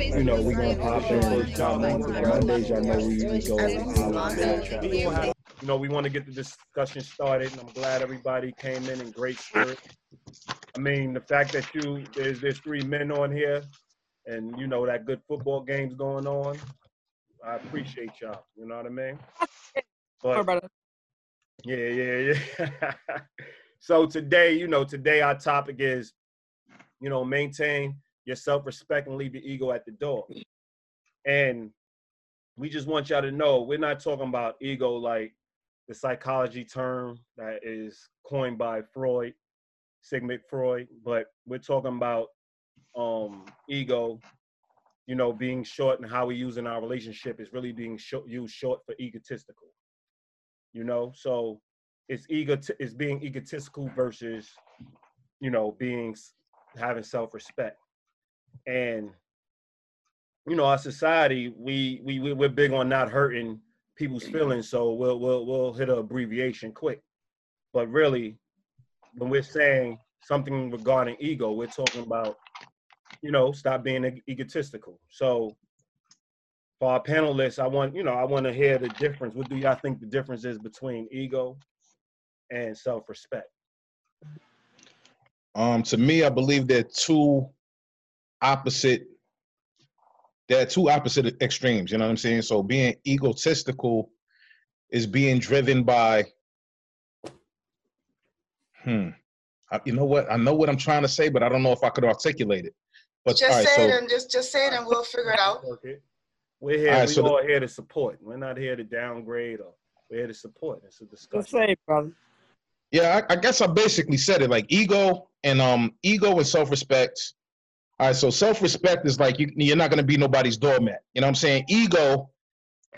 you know, we're gonna pop in on Mondays. Y'all know we, we go. You know, we want to get the discussion started, and I'm glad everybody came in in great spirit. I mean, the fact that you there's there's three men on here, and you know that good football game's going on. I appreciate y'all. You know what I mean? But yeah, yeah, yeah. so today, you know, today our topic is, you know, maintain your self-respect and leave your ego at the door. And we just want y'all to know we're not talking about ego like the psychology term that is coined by Freud, Sigmund Freud, but we're talking about um ego, you know, being short and how we use in our relationship is really being sh- used short for egotistical. You know, so it's ego it's being egotistical versus you know being having self-respect and you know our society we we we're big on not hurting people's feelings so we'll we'll we'll hit an abbreviation quick. But really when we're saying something regarding ego we're talking about you know stop being egotistical. So for our panelists i want you know i want to hear the difference. What do y'all think the difference is between ego and self-respect? Um to me i believe they're two opposite there are two opposite extremes you know what i'm saying? So being egotistical is being driven by hmm I, you know what? I know what i'm trying to say but i don't know if i could articulate it. But just right, say so, it and just just say it and we'll figure it out. Okay. we're here right, we so all the, here to support. We're not here to downgrade or we're here to support. It's a discussion. Just say brother. Yeah I, I guess i basically said it like ego and um ego and self-respect all right, so self respect is like you, you're not going to be nobody's doormat. You know what I'm saying? Ego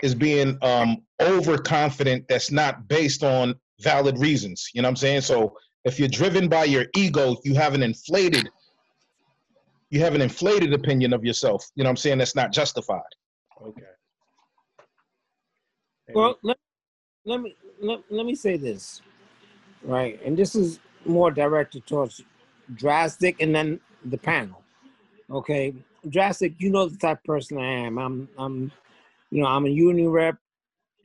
is being um, overconfident that's not based on valid reasons. You know what I'm saying? So if you're driven by your ego, you have an inflated you have an inflated opinion of yourself. You know what I'm saying? That's not justified. Okay. Well, let, let me let, let me say this, right? And this is more directed towards drastic and then the panel. Okay, drastic. You know the type of person I am. I'm, I'm, you know, I'm a union rep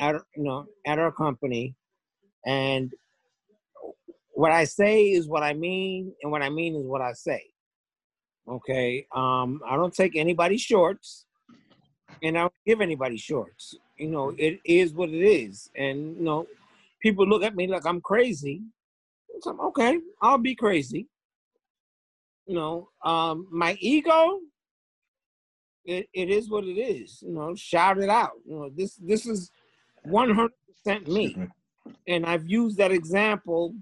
at, you know, at our company, and what I say is what I mean, and what I mean is what I say. Okay, um, I don't take anybody's shorts, and I don't give anybody shorts. You know, it is what it is, and you know, people look at me like I'm crazy. So I'm okay. I'll be crazy you know, um, my ego, it, it is what it is. You know, shout it out. You know, this this is one hundred percent me, and I've used that example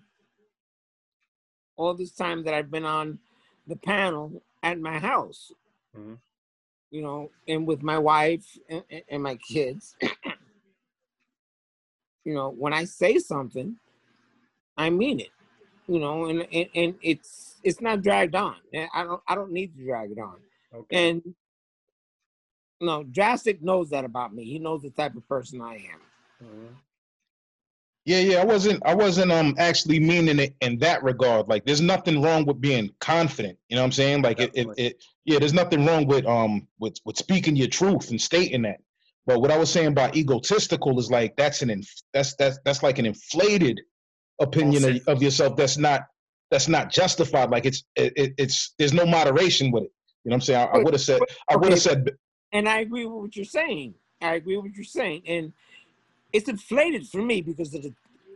all this time that I've been on the panel at my house. Mm-hmm. You know, and with my wife and, and my kids. you know, when I say something, I mean it you know, and, and, and it's it's not dragged on. I don't I don't need to drag it on. Okay. And no, Drastic knows that about me. He knows the type of person I am. Mm-hmm. Yeah, yeah, I wasn't I wasn't um actually meaning it in that regard. Like there's nothing wrong with being confident. You know what I'm saying? Like it, it, it yeah, there's nothing wrong with um with with speaking your truth and stating that. But what I was saying about egotistical is like that's an inf- that's that's that's like an inflated opinion of, of, yourself that's not that's not justified. Like it's it, it's there's no moderation with it. You know what I'm saying? I, I would have said I would have said. And I agree with what you're saying. I agree with what you're saying, and it's inflated for me because of the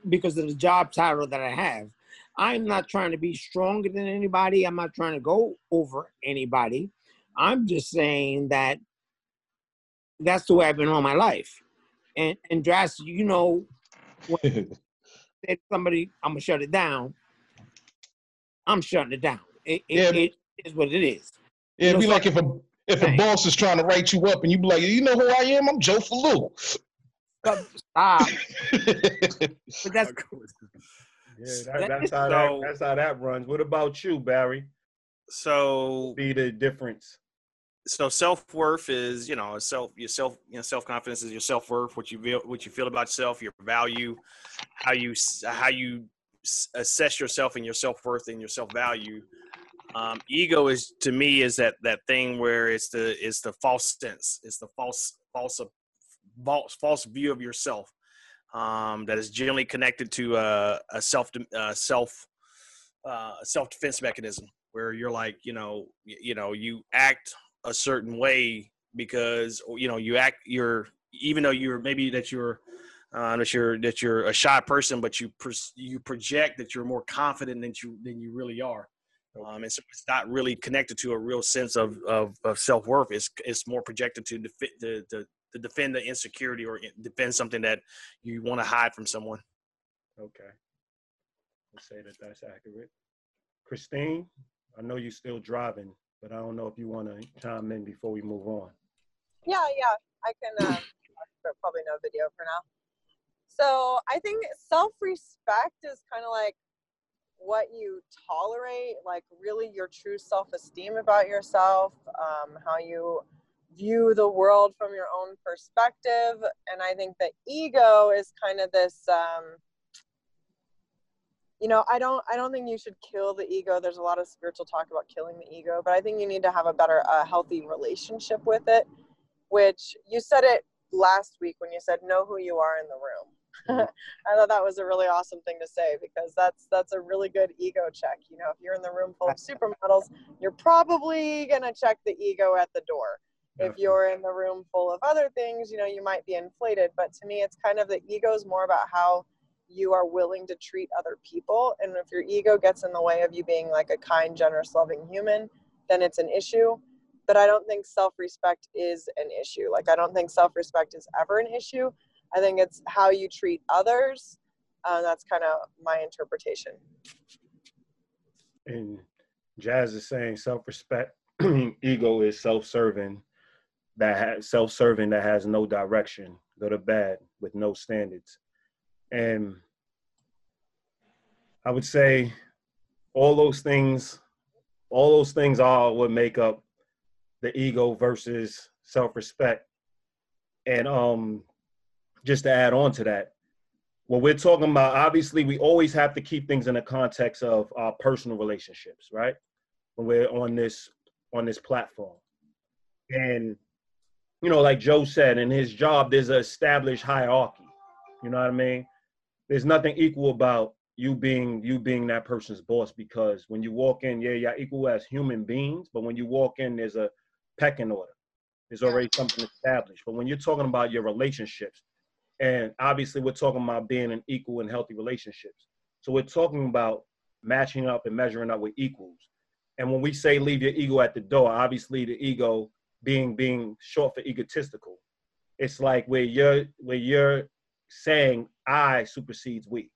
because of the job title that I have. I'm not trying to be stronger than anybody. I'm not trying to go over anybody. I'm just saying that that's the way I've been all my life. And and Dras, you know, when, somebody, I'm gonna shut it down. I'm shutting it down. It, yeah. it, it is what it is. Yeah, it'd be like if a if a boss is trying to write you up and you be like, you know who I am? I'm Joe Falou. Stop. but that's yeah, that, that's how so, that, that's how that runs. What about you, Barry? So be the difference so self worth is you know self your self you know self confidence is your self worth what you feel what you feel about yourself your value how you how you assess yourself and your self worth and your self value Um, ego is to me is that that thing where it's the it's the false sense, it's the false false false false view of yourself um, that is generally connected to a, a self uh, self uh, self defense mechanism where you're like you know you know you act a certain way because you know you act you're even though you're maybe that you're uh, that you're that you're a shy person, but you you project that you're more confident than you than you really are. Um, and so it's not really connected to a real sense of of, of self worth. It's it's more projected to defend to, to, to defend the insecurity or defend something that you want to hide from someone. Okay, let's say that that's accurate. Christine, I know you're still driving, but I don't know if you want to chime in before we move on. Yeah, yeah, I can. Uh, probably no video for now. So I think self respect is kind of like what you tolerate, like really your true self esteem about yourself, um, how you view the world from your own perspective. And I think the ego is kind of this. Um, you know i don't i don't think you should kill the ego there's a lot of spiritual talk about killing the ego but i think you need to have a better a healthy relationship with it which you said it last week when you said know who you are in the room I thought that was a really awesome thing to say because that's that's a really good ego check. You know, if you're in the room full of supermodels, you're probably gonna check the ego at the door. If you're in the room full of other things, you know, you might be inflated. But to me, it's kind of the ego is more about how you are willing to treat other people. And if your ego gets in the way of you being like a kind, generous, loving human, then it's an issue. But I don't think self respect is an issue. Like, I don't think self respect is ever an issue. I think it's how you treat others. Uh, that's kind of my interpretation. And Jazz is saying self-respect, ego is self-serving, that has self-serving that has no direction, good or bad, with no standards. And I would say all those things, all those things are what make up the ego versus self-respect. And um just to add on to that, what we're talking about, obviously, we always have to keep things in the context of our personal relationships, right? When we're on this on this platform, and you know, like Joe said, in his job, there's an established hierarchy. You know what I mean? There's nothing equal about you being you being that person's boss because when you walk in, yeah, you're equal as human beings, but when you walk in, there's a pecking order. There's already something established. But when you're talking about your relationships, and obviously, we're talking about being in equal and healthy relationships. So we're talking about matching up and measuring up with equals. And when we say leave your ego at the door, obviously the ego being being short for egotistical. It's like where you're where you're saying I supersedes we.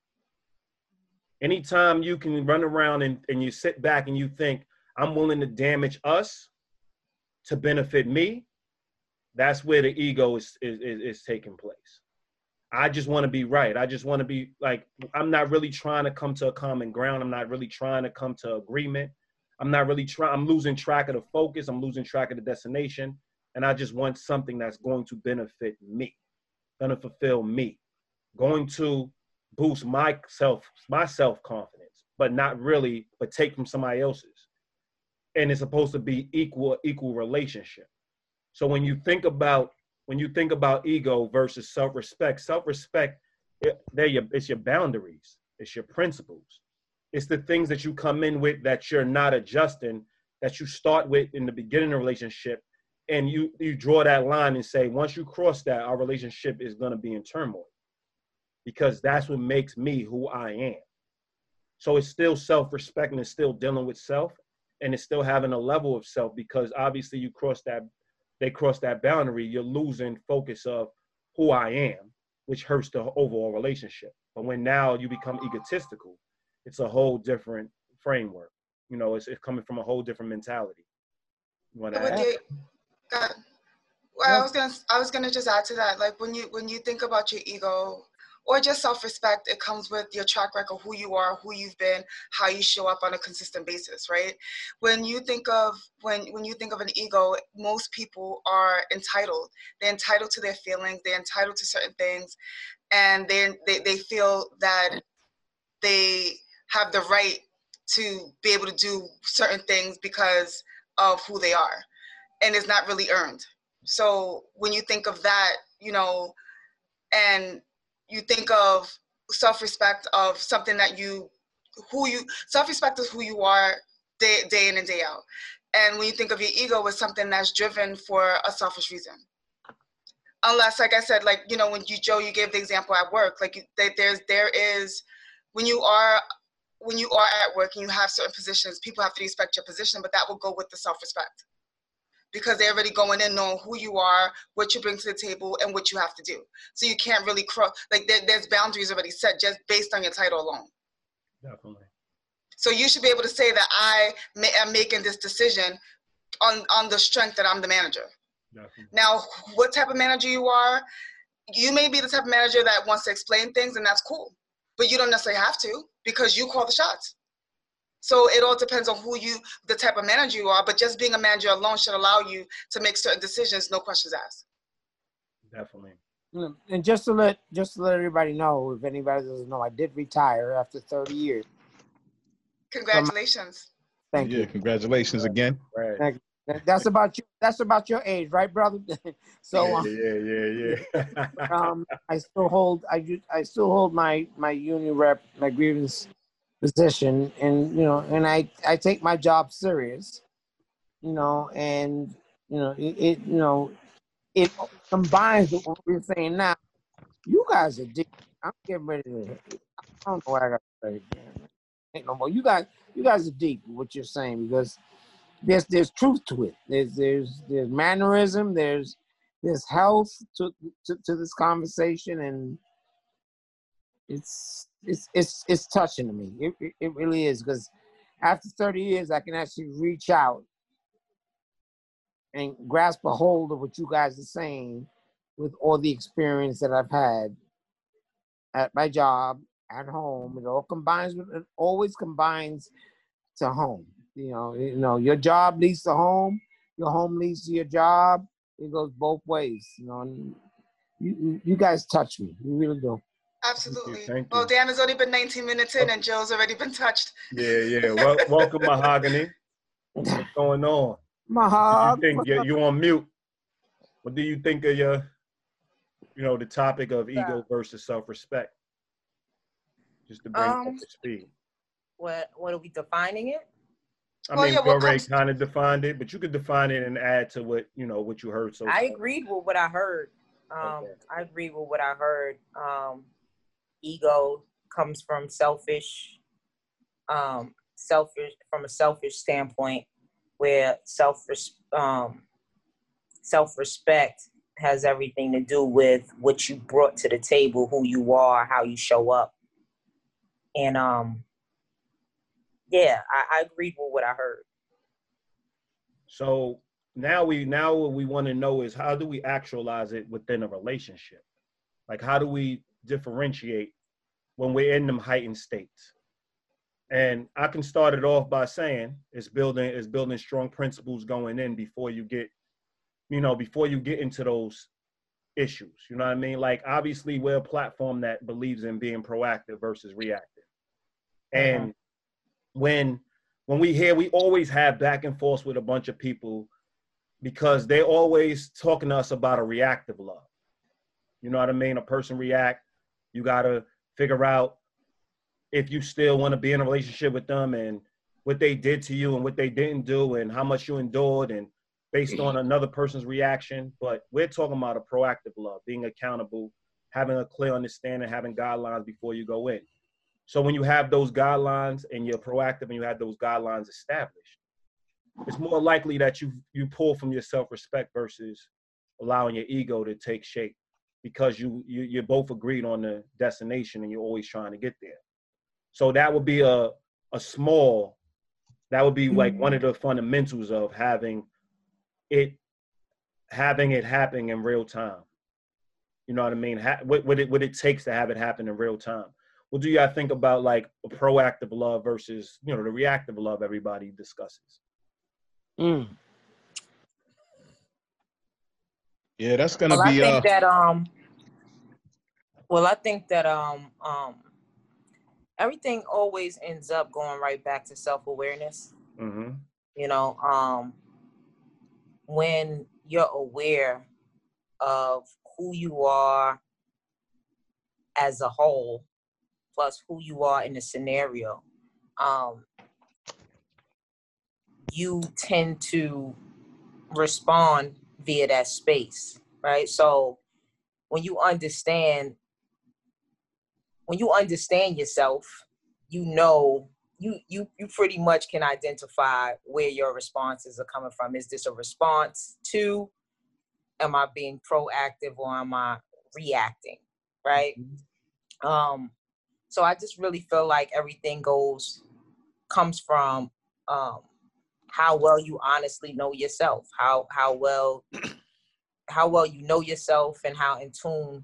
Anytime you can run around and, and you sit back and you think I'm willing to damage us to benefit me, that's where the ego is is, is, is taking place. I just want to be right. I just want to be like, I'm not really trying to come to a common ground. I'm not really trying to come to agreement. I'm not really trying, I'm losing track of the focus. I'm losing track of the destination. And I just want something that's going to benefit me, going to fulfill me, going to boost my self, my self-confidence, but not really, but take from somebody else's. And it's supposed to be equal, equal relationship. So when you think about when you think about ego versus self-respect, self-respect, it, they're your, it's your boundaries, it's your principles, it's the things that you come in with that you're not adjusting, that you start with in the beginning of relationship, and you you draw that line and say, once you cross that, our relationship is going to be in turmoil, because that's what makes me who I am. So it's still self-respect and it's still dealing with self, and it's still having a level of self because obviously you cross that they cross that boundary, you're losing focus of who I am, which hurts the overall relationship. But when now you become egotistical, it's a whole different framework. You know, it's, it's coming from a whole different mentality. You want to add? You, uh, well, I was gonna, I was gonna just add to that. Like when you when you think about your ego, or just self-respect it comes with your track record who you are who you've been how you show up on a consistent basis right? When you think of when when you think of an ego most people are entitled. They're entitled to their feelings they're entitled to certain things and they they, they feel that they have the right to be able to do certain things because of who they are and it's not really earned. So when you think of that you know and you think of self-respect of something that you who you self-respect is who you are day, day in and day out. And when you think of your ego as something that's driven for a selfish reason. Unless like i said like you know when you joe you gave the example at work like you, there's there is when you are when you are at work and you have certain positions people have to respect your position but that will go with the self-respect because they're already going in knowing who you are what you bring to the table and what you have to do so you can't really cross like there, there's boundaries already set just based on your title alone Definitely. so you should be able to say that i am making this decision on on the strength that i'm the manager Definitely. now, what type of manager you are, you may be the type of manager that wants to explain things, and that's cool. But you don't necessarily have to because you call the shots. So it all depends on who you, the type of manager you are. But just being a manager alone should allow you to make certain decisions, no questions asked. Definitely. Mm, And just to let just to let everybody know, if anybody doesn't know, I did retire after 30 years. Congratulations. Thank yeah, you. congratulations again. Right. Thank That- That's about you. That's about your age, right, brother? so yeah, um, yeah, yeah, yeah. um, I still hold I I still hold my my union rep my grievance position, and you know, and I I take my job serious, you know, and you know it, it you know it combines with what we're saying now. You guys are deep. I'm getting ready to. I don't know what I got to say. Ain't no more. You guys, you guys are deep. What you're saying because there's there's truth to it. There's there's there's mannerism. There's there's health to to, to this conversation, and it's it's it's it's touching to me. It it, really is because after 30 years, I can actually reach out and grasp a hold of what you guys are saying with all the experience that I've had at my job, at home. It all combines with it always combines to home. You know, you know, your job leads to home, your home leads to your job. It goes both ways. You know, you- you guys touch me. You really do. Absolutely. thank well, you. Dan has only been 19 minutes in, and Joe's already been touched. Yeah, yeah. Well, welcome, Mahogany. What's going on? My What hug. do you think? You, you on mute. What do you think of your, you know, the topic of ego versus self-respect? Just to bring you up Um, to speed. What what are we defining it? I Well, mean, yeah, you what already kind of defined it, but you could define it and add to what you know what you heard so I far. agreed with what I heard. Um, Okay. I agree with what I heard. Um, ego comes from selfish, um, selfish from a selfish standpoint, where self um, self respect has everything to do with what you brought to the table, who you are, how you show up, and um, yeah, I, I agreed with what I heard. So now we now what we want to know is how do we actualize it within a relationship? Like how do we differentiate when we're in them heightened states? And I can start it off by saying it's building it's building strong principles going in before you get, you know, before you get into those issues. You know what I mean? Like obviously we're a platform that believes in being proactive versus reactive. Uh-huh. And when when we hear we always have back and forth with a bunch of people because they're always talking to us about a reactive love. You know what I mean? A person react, you gotta figure out if you still want to be in a relationship with them and what they did to you and what they didn't do and how much you endured and based on another person's reaction. But we're talking about a proactive love, being accountable, having a clear understanding, having guidelines before you go in. So when you have those guidelines and you're proactive and you have those guidelines established, it's more likely that you you pull from your self-respect versus allowing your ego to take shape because you you you're both agreed on the destination and you're always trying to get there. So that would be a a small that would be like one of the fundamentals of having it having it happen in real time. You know what I mean? Ha- what, what it what it takes to have it happen in real time. What do y'all think about like a proactive love versus you know the reactive love everybody discusses? Mm. Yeah, that's gonna Well, I think uh that um. Well, I think that um um. everything always ends up going right back to self-awareness Mm-hmm. you know um when you're aware of who you are as a whole plus who you are in the scenario um you tend to respond via that space right? So when you understand when you understand yourself you know you you you pretty much can identify where your responses are coming from. Is this a response to am i being proactive or am i reacting right? Um so i just really feel like everything goes comes from um how well you honestly know yourself how how well how well you know yourself and how in tune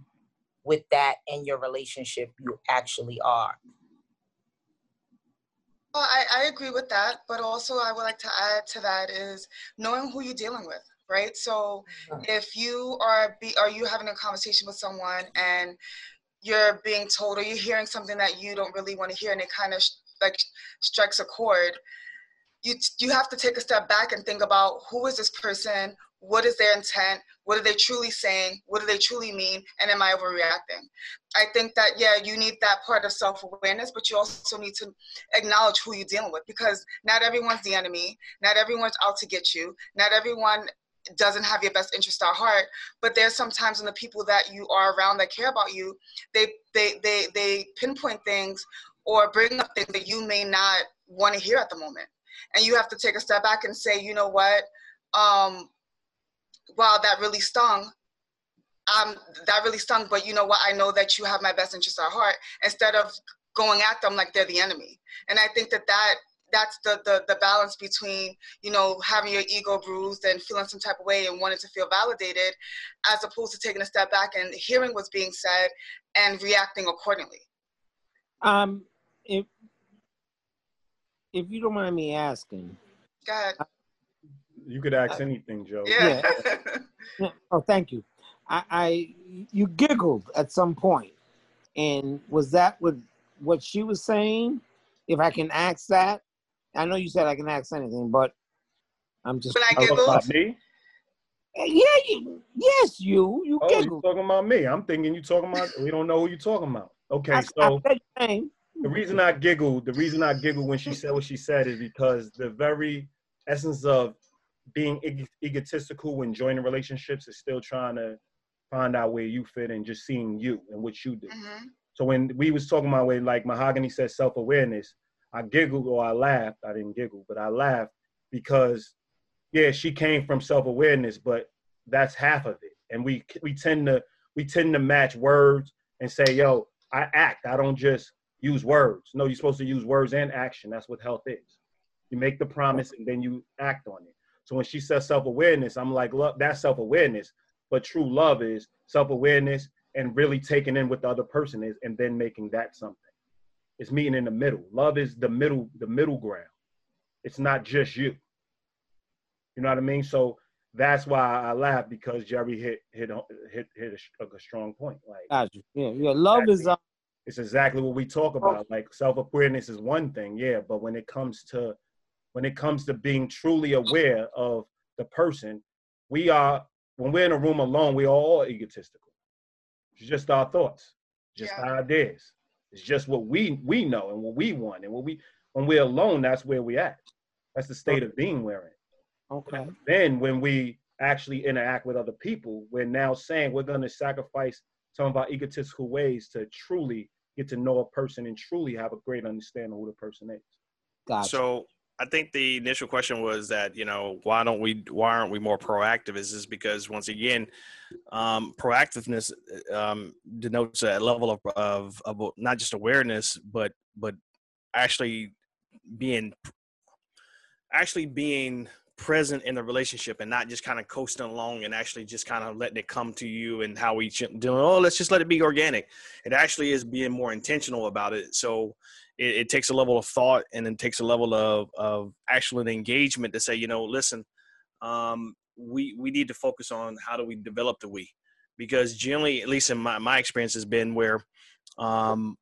with that and your relationship you actually are Well, I, I agree with that, but also I would like to add to that is knowing who you're dealing with, right? So mm-hmm. if you are be are you having a conversation with someone and you're being told or you're hearing something that you don't really want to hear and it kind of like strikes a chord, you you have to take a step back and think about who is this person, what is their intent, what are they truly saying, what do they truly mean, and am I overreacting? I think that yeah, you need that part of self-awareness, but you also need to acknowledge who you're dealing with because not everyone's the enemy, not everyone's out to get you, not everyone doesn't have your best interest at heart but there's sometimes when the people that you are around that care about you they they they, they pinpoint things or bring up things that you may not want to hear at the moment and you have to take a step back and say you know what? Um wow that really stung. Um that really stung but you know what? I know that you have my best interest at heart. Instead of going at them like they're the enemy. And i think that that that's the, the the balance between you know having your ego bruised and feeling some type of way and wanting to feel validated as opposed to taking a step back and hearing what's being said and reacting accordingly. Um, if if you don't mind me asking, go ahead You could ask anything, Joe. yeah, Yeah, Oh, thank you. I, I you giggled at some point, and was that what what she was saying? If I can ask that, I know you said I can ask anything, but I'm just When I Talking giggled? about me? yeah, you, yes, you you Oh, you talking about me? I'm thinking you talking about. We don't know who you talking about. Okay, I, I so said your name. The reason I giggled, the reason I giggled when she said what she said is because the very essence of being eg- egotistical when joining relationships is still trying to find out where you fit and just seeing you and what you do. hmm So when we was talking about when like Mahogany said self-awareness, I giggled or I laughed. I didn't giggle, but I laughed because yeah, she came from self-awareness, but that's half of it. And we we tend to we tend to match words and say, yo, I act. I don't just use words. No, you're supposed to use words and action. That's what health is. You make the promise and then you act on it. So when she says self-awareness, I'm like, look, that's self-awareness. But true love is self-awareness and really taking in what the other person is and then making that something. It's meeting in the middle. Love is the middle, the middle ground. It's not just you. You know what I mean? So that's why I laugh because Jerry hit hit hit hit a, a strong point. Like. Yeah, yeah. Love is uh, it's exactly what we talk oh. about. Like self-awareness is one thing, yeah, but when it comes to when it comes to being truly aware of the person, we are when we're in a room alone, we are all egotistical. It's just our thoughts, just Yeah. our ideas. It's just what we we know and what we want. And when we when we're alone, that's where we at. That's the state of being we're in. okay. Then when we actually interact with other people, we're now saying we're going to sacrifice some of our egotistical ways to truly get to know a person and truly have a great understanding of who the person is. Got you. So I think the initial question was that you know why don't we why aren't we more proactive? Is this because once again, um, proactiveness um, denotes a level of, of of not just awareness, but but actually being actually being present in the relationship and not just kind of coasting along and actually just kind of letting it come to you and how we ch- do oh let's just let it be organic. It actually is being more intentional about it. So it, it takes a level of thought and then takes a level of of actual engagement to say you know listen um we we need to focus on how do we develop the we. Because generally at least in my, my experience has been where um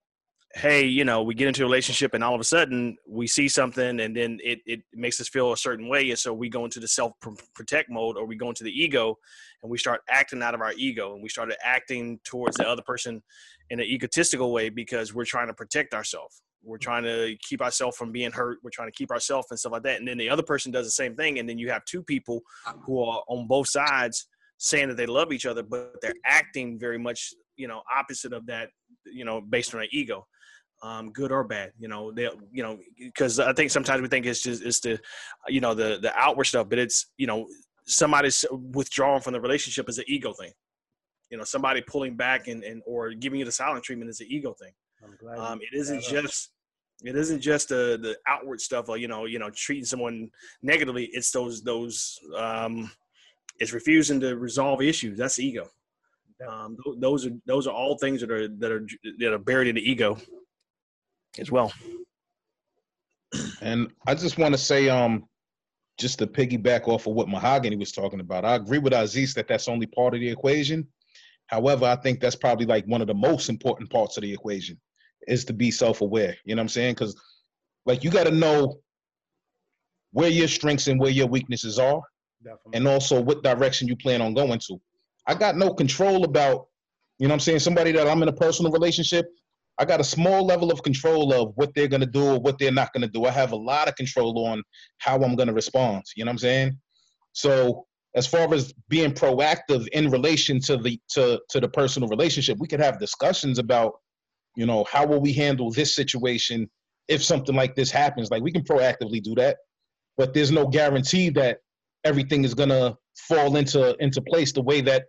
hey, you know, we get into a relationship and all of a sudden we see something and then it, it makes us feel a certain way. And so we go into the self protect mode or we go into the ego and we start acting out of our ego and we started acting towards the other person in an egotistical way because we're trying to protect ourselves. We're trying to keep ourselves from being hurt. We're trying to keep ourselves and stuff like that. And then the other person does the same thing. And then you have two people who are on both sides saying that they love each other, but they're acting very much, you know, opposite of that, you know, based on their ego um, good or bad. You know, they, you know, because I think sometimes we think it's just it's the, you know, the the outward stuff, but it's you know somebody's withdrawing from the relationship is an ego thing. You know, somebody pulling back and, and or giving you the silent treatment is an ego thing. Um, it isn't just it isn't just the the outward stuff or you know you know treating someone negatively. It's those those um, it's refusing to resolve issues. That's ego. Um, those are those are all things that are that are that are buried in the ego as well. And I just want to say, um, just to piggyback off of what Mahogany was talking about, I agree with Aziz that that's only part of the equation. However, I think that's probably like one of the most important parts of the equation is to be self-aware. You know what I'm saying? Because like you got to know where your strengths and where your weaknesses are, Definitely. and also what direction you plan on going to. I got no control about, you know what I'm saying, somebody that I'm in a personal relationship I got a small level of control of what they're gonna do or what they're not gonna do. I have a lot of control on how I'm gonna respond. You know what I'm saying? So as far as being proactive in relation to the to to the personal relationship, we could have discussions about, you know, how will we handle this situation if something like this happens. Like we can proactively do that, but there's no guarantee that everything is gonna fall into into place the way that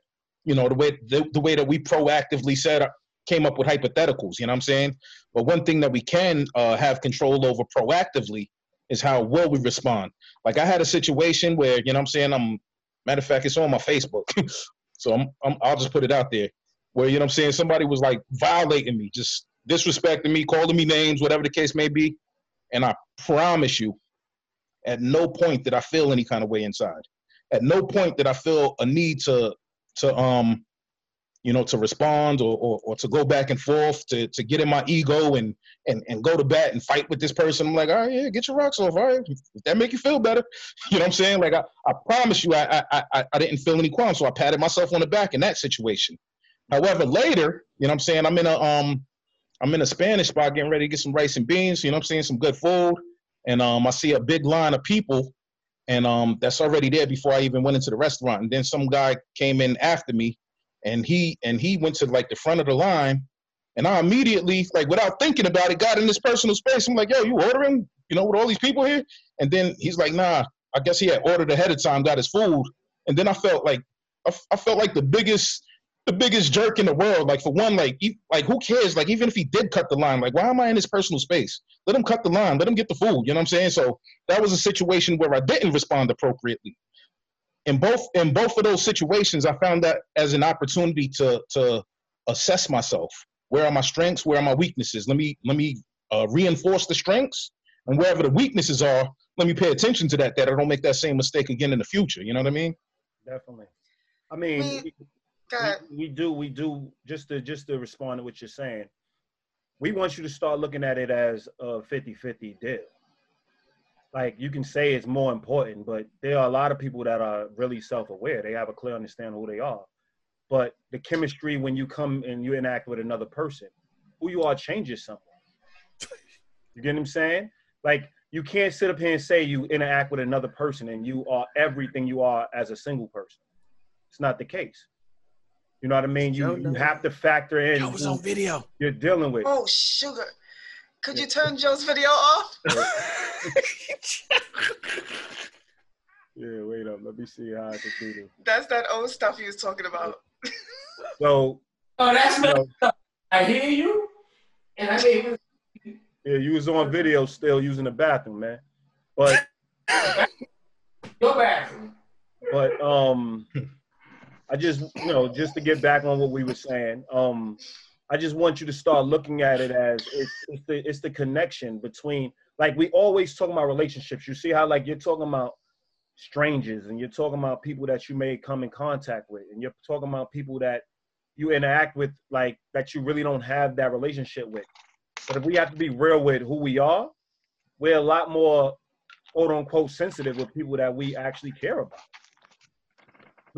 you know the way the, the way that we proactively set came up with hypotheticals. You know what I'm saying? But one thing that we can uh, have control over proactively is how well we respond. Like I had a situation where you know what I'm saying I'm matter of fact it's on my Facebook, so I'm, I'm I'll just put it out there where you know what I'm saying somebody was like violating me, just disrespecting me, calling me names, whatever the case may be, and I promise you, at no point did I feel any kind of way inside. At no point did I feel a need to to um you know, to respond or, or, or, to go back and forth, to, to get in my ego and, and, and go to bat and fight with this person. I'm like, all right, yeah, get your rocks off. All right. If that make you feel better. You know what I'm saying? Like, I, I promise you, I, I, I, I didn't feel any qualms. So I patted myself on the back in that situation. However, later, you know what I'm saying? I'm in a, um, I'm in a Spanish spot getting ready to get some rice and beans, you know what I'm saying? Some good food. And um, I see a big line of people and um, that's already there before I even went into the restaurant. And then some guy came in after me and he and he went to like the front of the line and I immediately, like without thinking about it, got in this personal space. I'm like, yo, you ordering? You know, with all these people here? And then he's like, nah, I guess he had ordered ahead of time, got his food. And then I felt like I, I felt like the biggest the biggest jerk in the world. Like for one, like like who cares? Like even if he did cut the line, like why am I in his personal space? Let him cut the line. Let him get the food. You know what I'm saying? So that was a situation where I didn't respond appropriately in both in both of those situations, I found that as an opportunity to to assess myself. Where are my strengths? Where are my weaknesses? Let me let me uh, reinforce the strengths, and wherever the weaknesses are, let me pay attention to that. That I don't make that same mistake again in the future. You know what I mean? Definitely. I mean, we, we, we do we do just to just to respond to what you're saying. We want you to start looking at it as a 50-50 deal like you can say it's more important, but there are a lot of people that are really self-aware. They have a clear understanding who they are. But the chemistry when you come and you interact with another person, who you are changes something. You get what I'm saying? Like you can't sit up here and say you interact with another person and you are everything you are as a single person. It's not the case. You know what I mean? You you have to factor in. That was on video. You're dealing with. Oh sugar. Could you turn Joe's video off? yeah, wait up. Let me see how I can do this. That's that old stuff he was talking about. so. Oh, that's no. I hear you, and I mean. Yeah, you was on video still using the bathroom, man. But. Your bathroom. But um, I just you know just to get back on what we were saying um I just want you to start looking at it as it's, it's the it's the connection between like we always talk about relationships. You see how like you're talking about strangers and you're talking about people that you may come in contact with and you're talking about people that you interact with like that you really don't have that relationship with. But if we have to be real with who we are, we're a lot more quote unquote sensitive with people that we actually care about.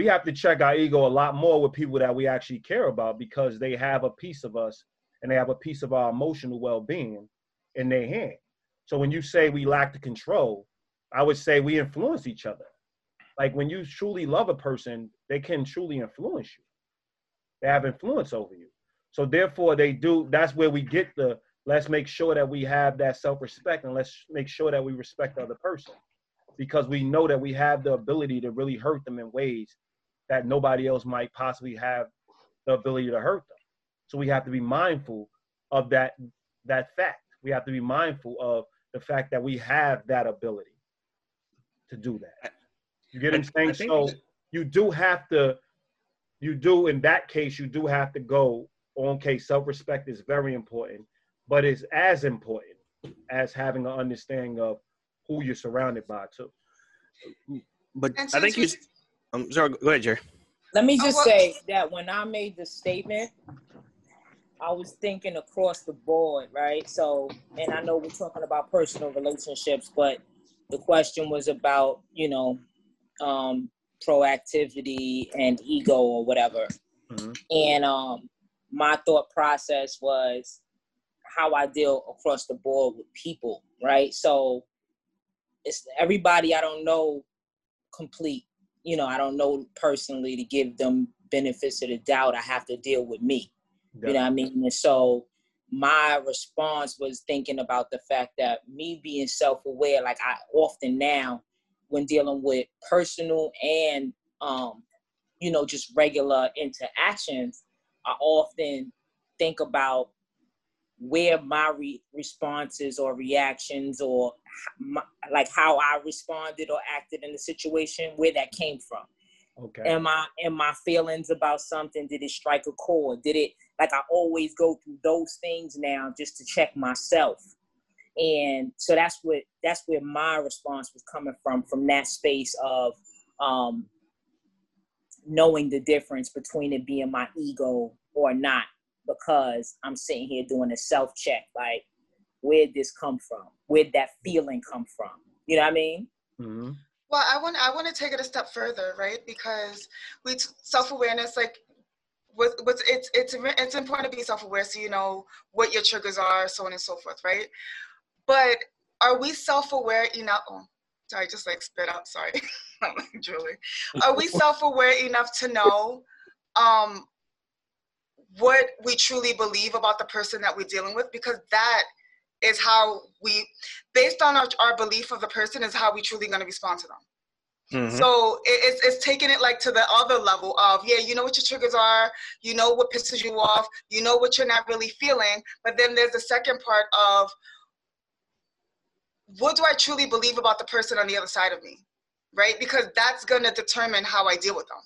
We have to check our ego a lot more with people that we actually care about because they have a piece of us and they have a piece of our emotional well being in their hand. So when you say we lack the control, I would say we influence each other. Like when you truly love a person, they can truly influence you. They have influence over you. So therefore, they do. That's where we get the let's make sure that we have that self-respect and let's make sure that we respect the other person because we know that we have the ability to really hurt them in ways that nobody else might possibly have the ability to hurt them so we have to be mindful of that that fact we have to be mindful of the fact that we have that ability to do that you get what i'm saying so you do have to you do in that case you do have to go on case self-respect is very important but it's as important as having an understanding of who you're surrounded by too. But I think you. I'm sorry. Go ahead, Jerry. Let me just say that when I made the statement, I was thinking across the board, right? So, and I know we're talking about personal relationships, but the question was about, you know, um, proactivity and ego or whatever. Mm-hmm. And um, my thought process was how I deal across the board with people, right? So it's everybody I don't know complete. You know, I don't know personally to give them benefits of the doubt. I have to deal with me. Yeah. You know what I mean? And so my response was thinking about the fact that me being self-aware, like I often now, when dealing with personal and um, you know, just regular interactions, I often think about where my re- responses or reactions or my, like how I responded or acted in the situation, where that came from. Okay. Am I am my feelings about something? Did it strike a chord? Did it like I always go through those things now just to check myself. And so that's what that's where my response was coming from from that space of um knowing the difference between it being my ego or not because I'm sitting here doing a self check. Like, where'd this come from? Where'd that feeling come from? You know what I mean? Mm-hmm. Well, I want I want to take it a step further, right? Because we self awareness, like with, with it's it's it's important to be self aware, so you know what your triggers are, so on and so forth, right? But are we self aware enough? Oh, sorry, just like spit out. Sorry, Julie. Are we self aware enough to know um, what we truly believe about the person that we're dealing with because that is how we based on our, our belief of the person is how we truly going to respond to them. Mm-hmm. so it's, it's taking it like to the other level of yeah you know what your triggers are you know what pisses you off you know what you're not really feeling but then there's the second part of what do i truly believe about the person on the other side of me right? Because that's going to determine how i deal with them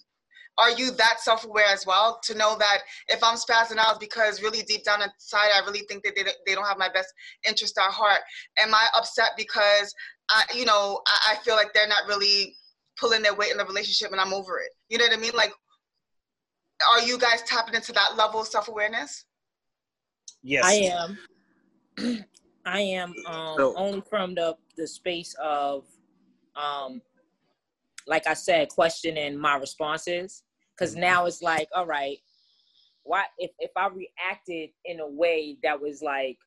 are you that self-aware as well to know that if i'm spazzing out because really deep down inside i really think that they, they don't have my best interest at heart? Am i upset because i you know I, I feel like they're not really pulling their weight in the relationship and i'm over it? You know what i mean? Like are you guys tapping into that level of self-awareness? Yes. I am. I am um, so, only from the the space of um like I said, questioning my responses. Cause mm-hmm. now it's like, all right, why if, if I reacted in a way that was like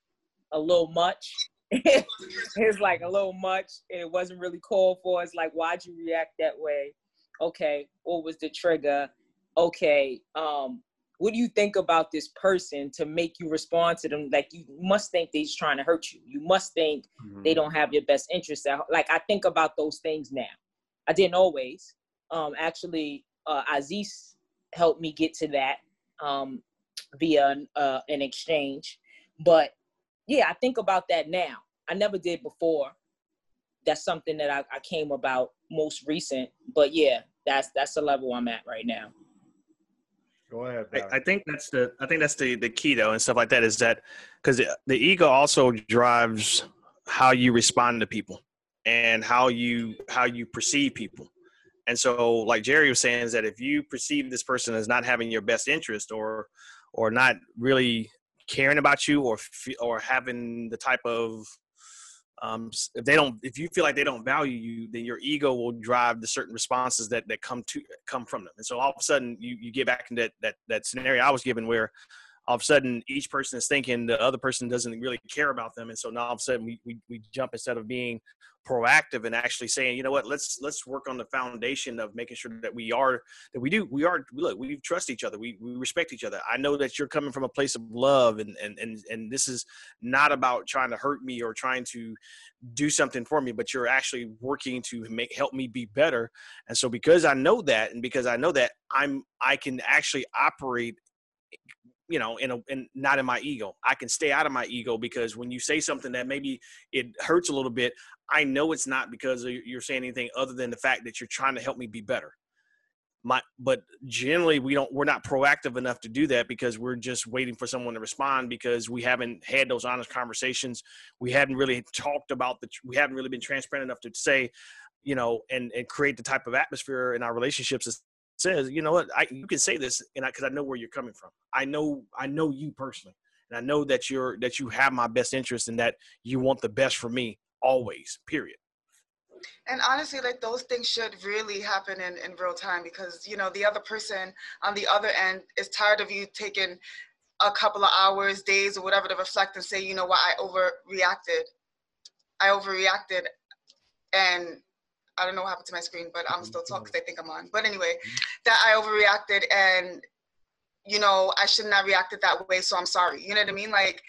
a little much, it's like a little much and it wasn't really called for. It's like, why'd you react that way? Okay, what was the trigger? Okay, um, what do you think about this person to make you respond to them? Like you must think they's trying to hurt you. You must think mm-hmm. they don't have your best interest. Like I think about those things now. I didn't always. Um, actually, uh, Aziz helped me get to that um, via uh, an exchange. But yeah, I think about that now. I never did before. That's something that I, I came about most recent. But yeah, that's that's the level I'm at right now. Go ahead. I, I, think that's the I think that's the the key though and stuff like that is that because the, the ego also drives how you respond to people and how you how you perceive people and so like jerry was saying is that if you perceive this person as not having your best interest or or not really caring about you or or having the type of um, if they don't if you feel like they don't value you then your ego will drive the certain responses that that come to come from them. And so all of a sudden you you get back into that that, that scenario i was given where all of a sudden each person is thinking the other person doesn't really care about them. And so now all of a sudden we, we, we jump instead of being proactive and actually saying you know what let's let's work on the foundation of making sure that we are that we do we are look we trust each other. We, we respect each other. I know that you're coming from a place of love and and and, and this is not about trying to hurt me or trying to do something for me but you're actually working to make help me be better. And so because i know that and because i know that i'm i can actually operate you know in a in not in my ego. I can stay out of my ego because when you say something that maybe it hurts a little bit i know it's not because you're saying anything other than the fact that you're trying to help me be better. My but generally we don't we're not proactive enough to do that because we're just waiting for someone to respond because we haven't had those honest conversations. We haven't really talked about the we haven't really been transparent enough to say you know and and create the type of atmosphere in our relationships says you know what I, you can say this and because I, know where you're coming from i know i know you personally and i know that you're that you have my best interest and that you want the best for me always period And honestly, like those things should really happen in, in real time because, you know, the other person on the other end is tired of you taking a couple of hours, days, or whatever to reflect and say, you know what, I overreacted. I overreacted. And I don't know what happened to my screen, but I'm mm-hmm. still talking because mm-hmm. I think I'm on. But anyway, that I overreacted and, you know, I shouldn't have reacted that way. So I'm sorry. You know what I mean? Like,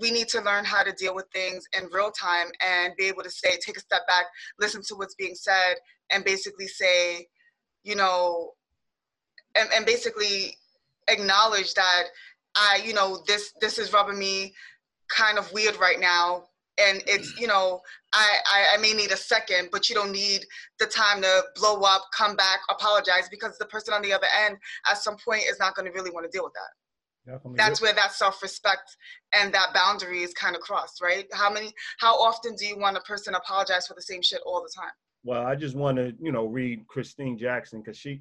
we need to learn how to deal with things in real time and be able to say, take a step back, listen to what's being said, and basically say, you know, and, and basically acknowledge that I, you know, this this is rubbing me kind of weird right now. And it's, mm. you know, I, I, I may need a second, but you don't need the time to blow up, come back, apologize, because the person on the other end at some point is not going to really want to deal with that Definitely. that's where that self-respect and that boundary is kind of crossed right how many how often do you want a person to apologize for the same shit all the time Well, I just want to, you know, read Christine Jackson because she.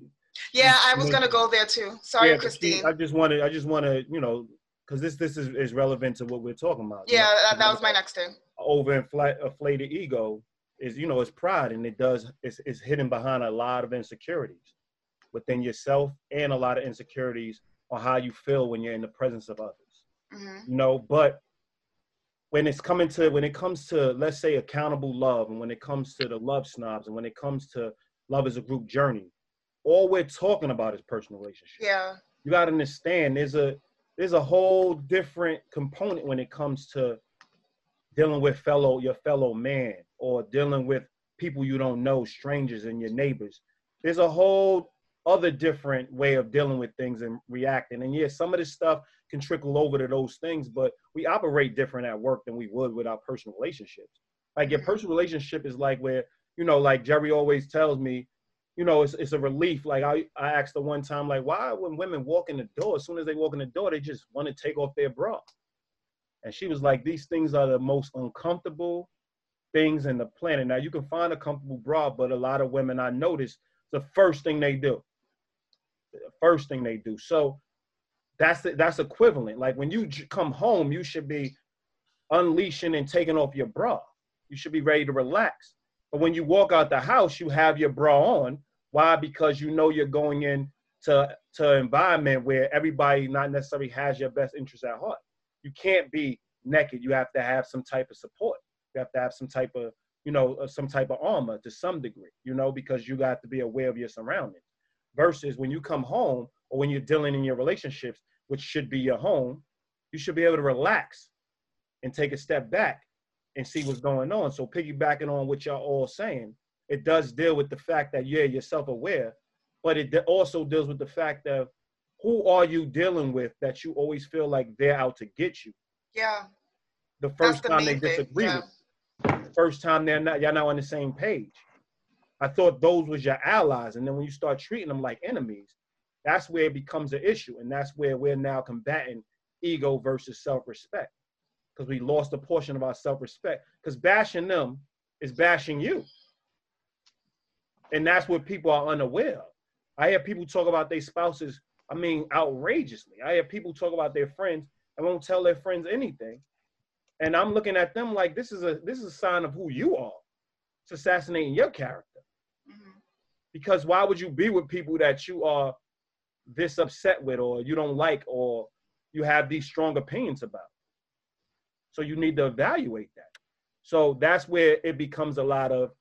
yeah i was gonna go there too sorry yeah, 'cause she- christine I just want to, I just want to, you know, because this this is, is relevant to what we're talking about. you yeah know, that, that was my next thing overinflated ego is, you know, it's pride, and it does, it's, it's hidden behind a lot of insecurities within yourself and a lot of insecurities on how you feel when you're in the presence of others. hmm you know but when it's coming to when it comes to let's say accountable love and when it comes to the love snobs and when it comes to love as a group journey all we're talking about is personal relationships. Yeah. You got to understand there's a there's a whole different component when it comes to dealing with fellow your fellow man or dealing with people you don't know strangers and your neighbors there's a whole other different way of dealing with things and reacting and yeah some of this stuff can trickle over to those things but we operate different at work than we would with our personal relationships like your personal relationship is like where you know like jerry always tells me you know, it's, it's a relief. Like I, I asked the one time, like, why when women walk in the door, as soon as they walk in the door, they just want to take off their bra. And she was like, these things are the most uncomfortable things in the planet. Now you can find a comfortable bra, but a lot of women I notice the first thing they do. The first thing they do. So that's the, that's equivalent. Like when you j- come home, you should be unleashing and taking off your bra. You should be ready to relax. But when you walk out the house, you have your bra on. Why? Because you know you're going in to an environment where everybody not necessarily has your best interest at heart. You can't be naked. You have to have some type of support. You have to have some type of you know uh, some type of armor to some degree. You know because you got to be aware of your surroundings. Versus when you come home or when you're dealing in your relationships, which should be your home, you should be able to relax and take a step back and see what's going on. So piggybacking on what y'all all saying, it does deal with the fact that yeah, you're self-aware, but it also deals with the fact of who are you dealing with that you always feel like they're out to get you. yeah The first the time they disagree yeah with you. the first time they're not y'all not on the same page. I thought those was your allies, and then when you start treating them like enemies, that's where it becomes an issue, and that's where we're now combating ego versus self-respect because we lost a portion of our self-respect. Because bashing them is bashing you, and that's what people are unaware of. I hear people talk about their spouses. I mean, outrageously. I have people talk about their friends and won't tell their friends anything. And I'm looking at them like this is a this is a sign of who you are. It's assassinating your character. Mm-hmm. Because why would you be with people that you are this upset with or you don't like or you have these strong opinions about? So you need to evaluate that. So that's where it becomes a lot of,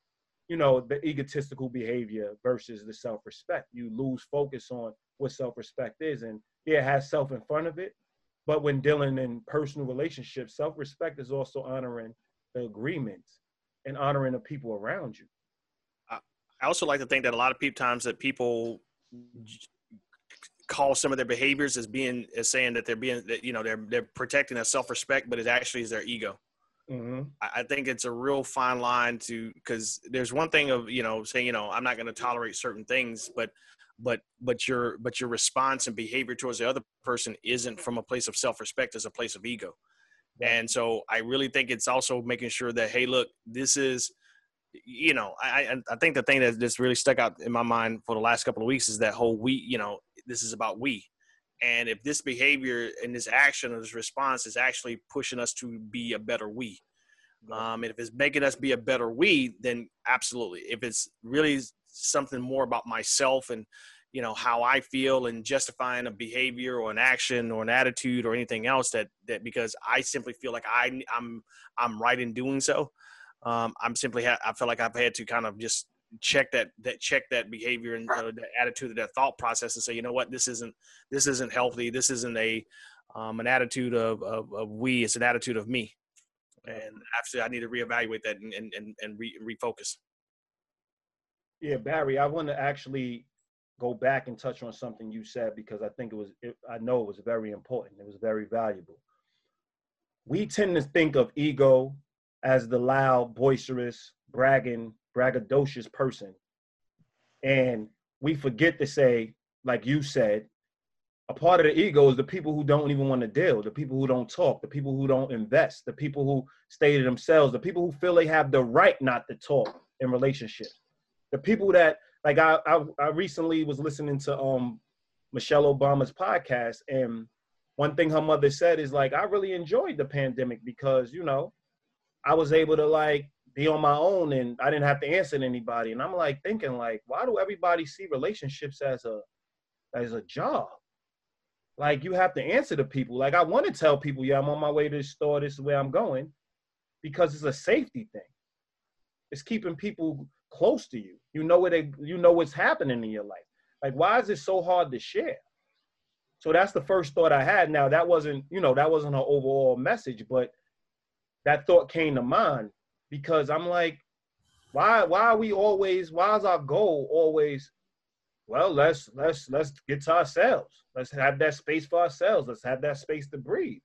you know, the egotistical behavior versus the self-respect. You lose focus on what self-respect is. And yeah, it has self in front of it. But when dealing in personal relationships, self-respect is also honoring the agreements and honoring the people around you. I also like to think that a lot of people times that people call some of their behaviors as being as saying that they're being that you know they're they're protecting their self-respect, but it actually is their ego. Mm-hmm. I, think it's a real fine line to because there's one thing of you know saying you know I'm not going to tolerate certain things, but but but your but your response and behavior towards the other person isn't from a place of self-respect, as a place of ego. And so I really think it's also making sure that hey, look, this is you know, I I think the thing that just really stuck out in my mind for the last couple of weeks is that whole we, you know, this is about we. And if this behavior and this action or this response is actually pushing us to be a better we, um, and if it's making us be a better we, then absolutely. If it's really something more about myself and you know how I feel and justifying a behavior or an action or an attitude or anything else that that because I simply feel like I I'm I'm right in doing so. Um, I'm simply ha- I feel like I've had to kind of just check that that check that behavior and uh, that attitude that thought process and say you know what? This isn't this isn't healthy. This isn't a um, an attitude of, of, of we. It's an attitude of me. And actually i need to reevaluate that and and, and re- refocus yeah barry i want to actually go back and touch on something you said because i think it was it, i know it was very important. It was very valuable. We tend to think of ego as the loud boisterous bragging braggadocious person. And we forget to say, like you said, a part of the ego is the people who don't even want to deal, the people who don't talk, the people who don't invest, the people who stay to themselves, the people who feel they have the right not to talk in relationships, the people that like I I, I recently was listening to um Michelle Obama's podcast, and one thing her mother said is like I really enjoyed the pandemic because you know I was able to like be on my own and I didn't have to answer to anybody. And I'm like thinking like, why do everybody see relationships as a as a job? Like you have to answer to people. Like I want to tell people, yeah, I'm on my way to the store. This is where I'm going, because it's a safety thing. It's keeping people close to you. You know what they, you know what's happening in your life. Like why is it so hard to share? So that's the first thought I had. Now that wasn't, you know, that wasn't an overall message, but that thought came to mind because I'm like, why why are we always why is our goal always well let's let's let's get to ourselves let's have that space for ourselves let's have that space to breathe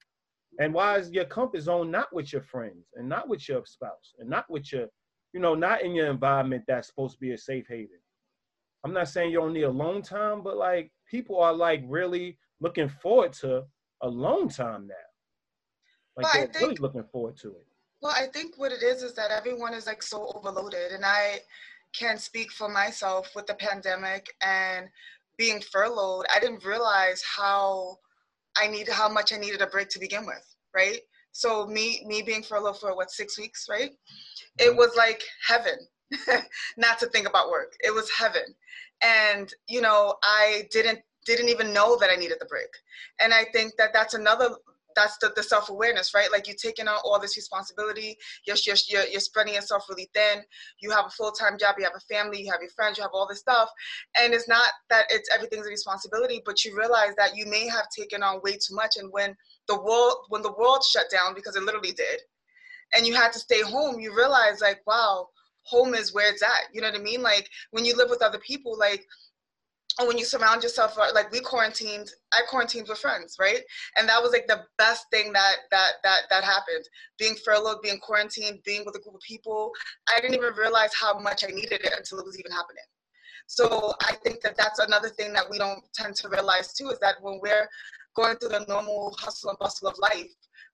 and why is your comfort zone not with your friends and not with your spouse and not with your you know not in your environment that's supposed to be a safe haven i'm not saying you don't need alone time but like people are like really looking forward to alone time now like they're think, really looking forward to it well, I think what it is is that everyone is like so overloaded, and I can speak for myself with the pandemic and being furloughed. I didn't realize how I need how much I needed a break to begin with, right? So me me being furloughed for what six weeks, right? It was like heaven, not to think about work. It was heaven, and you know I didn't didn't even know that I needed the break, and I think that that's another that's the, the self-awareness right? Like you're taking on all this responsibility. You're, you're, you're, you're spreading yourself really thin. You have a full-time job. You have a family. You have your friends. You have all this stuff. And it's not that it's everything's a responsibility but you realize that you may have taken on way too much. And when the world when the world shut down because it literally did and you had to stay home you realize like wow home is where it's at. You know what i mean? Like when you live with other people like and when you surround yourself uh, like we quarantined i quarantined with friends right? And that was like the best thing that that that that happened. Being furloughed being quarantined being with a group of people i didn't even realize how much i needed it until it was even happening. So i think that that's another thing that we don't tend to realize too is that when we're going through the normal hustle and bustle of life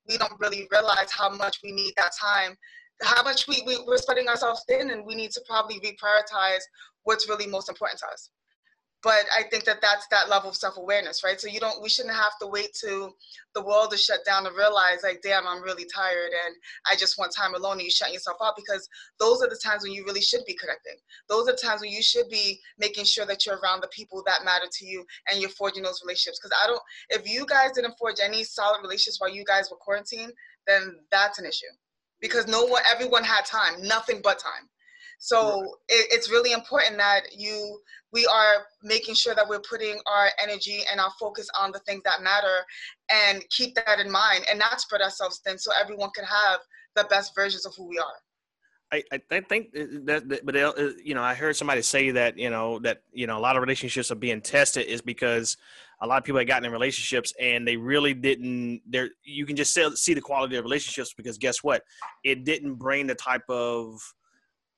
we don't really realize how much we need that time how much we, we, we're spreading ourselves thin and we need to probably reprioritize what's really most important to us but I think that that's that level of self awareness, right? So you don't, we shouldn't have to wait to the world to shut down to realize, like, damn, I'm really tired and I just want time alone, and you shut yourself out because those are the times when you really should be connecting. Those are the times when you should be making sure that you're around the people that matter to you and you're forging those relationships. Because I don't, if you guys didn't forge any solid relationships while you guys were quarantined, then that's an issue because no one, everyone had time, nothing but time. So it, it's really important that you we are making sure that we're putting our energy and our focus on the things that matter and keep that in mind and not spread ourselves thin so everyone can have the best versions of who we are. I, I think that, that, but uh, you know, I heard somebody say that you know that you know a lot of relationships are being tested is because a lot of people have gotten in relationships and they really didn't. There, you can just see the quality of relationships because guess what? It didn't bring the type of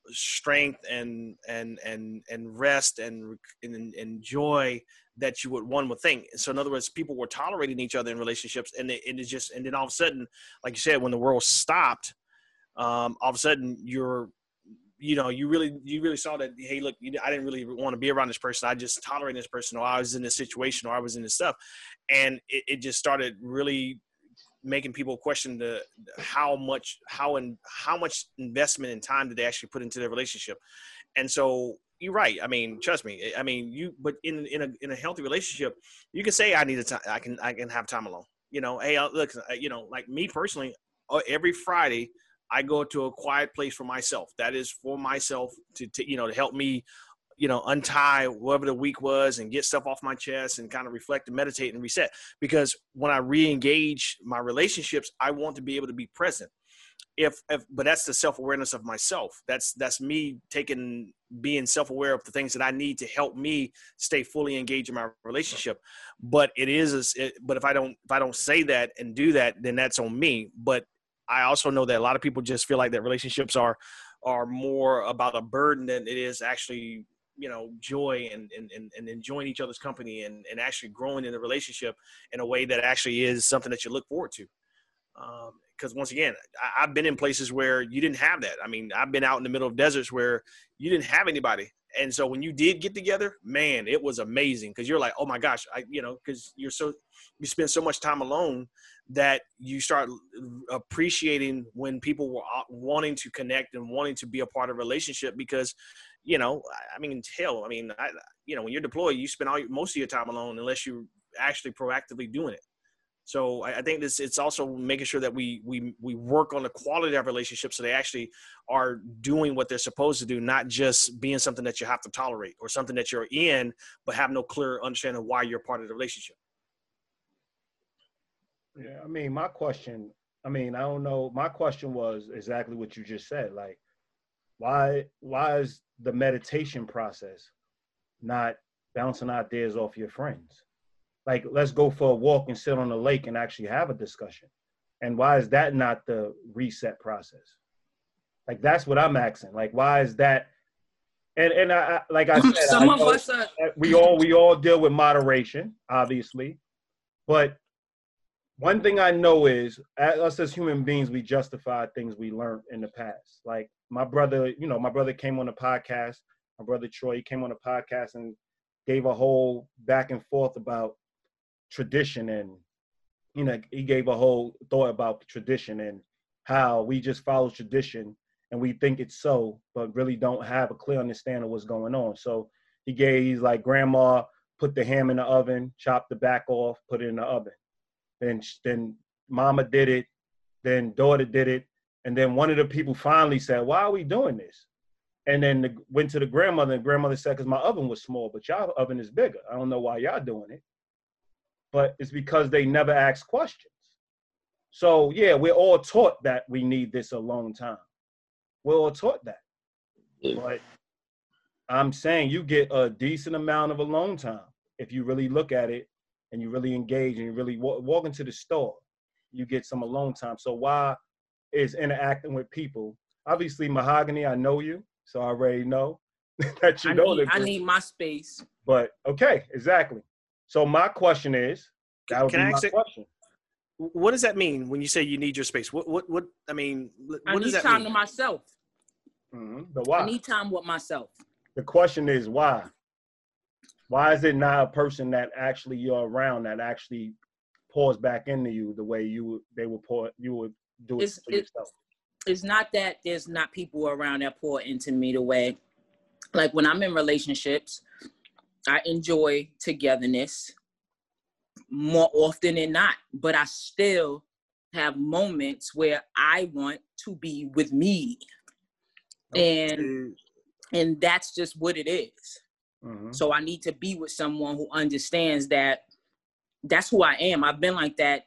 strength and and and and rest and and, and joy that you would one would think. So in other words, people were tolerating each other in relationships, and it, it is just and then all of a sudden, like you said, when the world stopped, um, all of a sudden you're you know you really you really saw that hey look you, i didn't really want to be around this person i just tolerated this person or i was in this situation or i was in this stuff and it, it just started really making people question the how much how and how much investment and time did they actually put into their relationship. And so you're right. I mean trust me. I mean you but in in a in a healthy relationship you can say i need a time i can i can have time alone. You know hey uh, look uh, you know like me personally uh, every friday i go to a quiet place for myself. That is for myself to, to you know to help me you know, untie whatever the week was and get stuff off my chest and kind of reflect and meditate and reset. Because when I re-engage my relationships, I want to be able to be present. If, if but that's the self-awareness of myself. That's that's me taking being self-aware of the things that I need to help me stay fully engaged in my relationship. But it is, it, but if I don't if I don't say that and do that, then that's on me. But I also know that a lot of people just feel like that relationships are are more about a burden than it is actually you know joy and and, and enjoying each other's company and, and actually growing in the relationship in a way that actually is something that you look forward to. Because um, once again I, have been in places where you didn't have that. I mean i've been out in the middle of deserts where you didn't have anybody. And so when you did get together man it was amazing because you're like oh my gosh i you know because you're so you spend so much time alone that you start appreciating when people were uh, wanting to connect and wanting to be a part of a relationship because you know, I mean, hell, I mean, I, you know, when you're deployed, you spend all your, most of your time alone unless you're actually proactively doing it. So I, I think this it's also making sure that we we we work on the quality of relationships so they actually are doing what they're supposed to do, not just being something that you have to tolerate or something that you're in but have no clear understanding why you're part of the relationship. Yeah, I mean, my question, I mean, I don't know. My question was exactly what you just said. Like, why why is the meditation process not bouncing ideas off your friends. Like let's go for a walk and sit on the lake and actually have a discussion. And why is that not the reset process? Like that's what i'm asking. Like why is that? And and I, like I said, some I of us are- we all we all deal with moderation, obviously, but one thing I know is us as human beings, we justify things we learned in the past. Like my brother, you know, my brother came on a podcast. My brother Troy came on a podcast and gave a whole back and forth about tradition and you know he gave a whole thought about tradition and how we just follow tradition and we think it's so but really don't have a clear understanding of what's going on so he gave he's like grandma put the ham in the oven chop the back off put it in the oven then then mama did it then daughter did it and then one of the people finally said, "Why are we doing this?" And then the, went to the grandmother, and grandmother said, "Because my oven was small, but y'all oven is bigger. I don't know why y'all doing it, but it's because they never ask questions." So yeah, we're all taught that we need this a long time. We're all taught that, but I'm saying you get a decent amount of alone time if you really look at it and you really engage and you really walk, walk into the store. You get some alone time. So why is interacting with people. Obviously, Mahogany, I know you, so I already know that you I know need, I need my space. But okay, exactly. So my question is, that would Can be I my question. What does that mean when you say you need your space? What what what? I mean, what I does need that time mean? to myself. Mm-hmm. But why? I need time with myself. The question is why. Why is it not a person that actually you're around that actually pours back into you the way you they would pour you would do it It's for it, yourself? it's not that there's not people around that pour into me the way like when I'm in relationships, I enjoy togetherness more often than not, but I still have moments where I want to be with me. And and that's just what it is. Mhm. So I need to be with someone who understands that that's who I am. I've been like that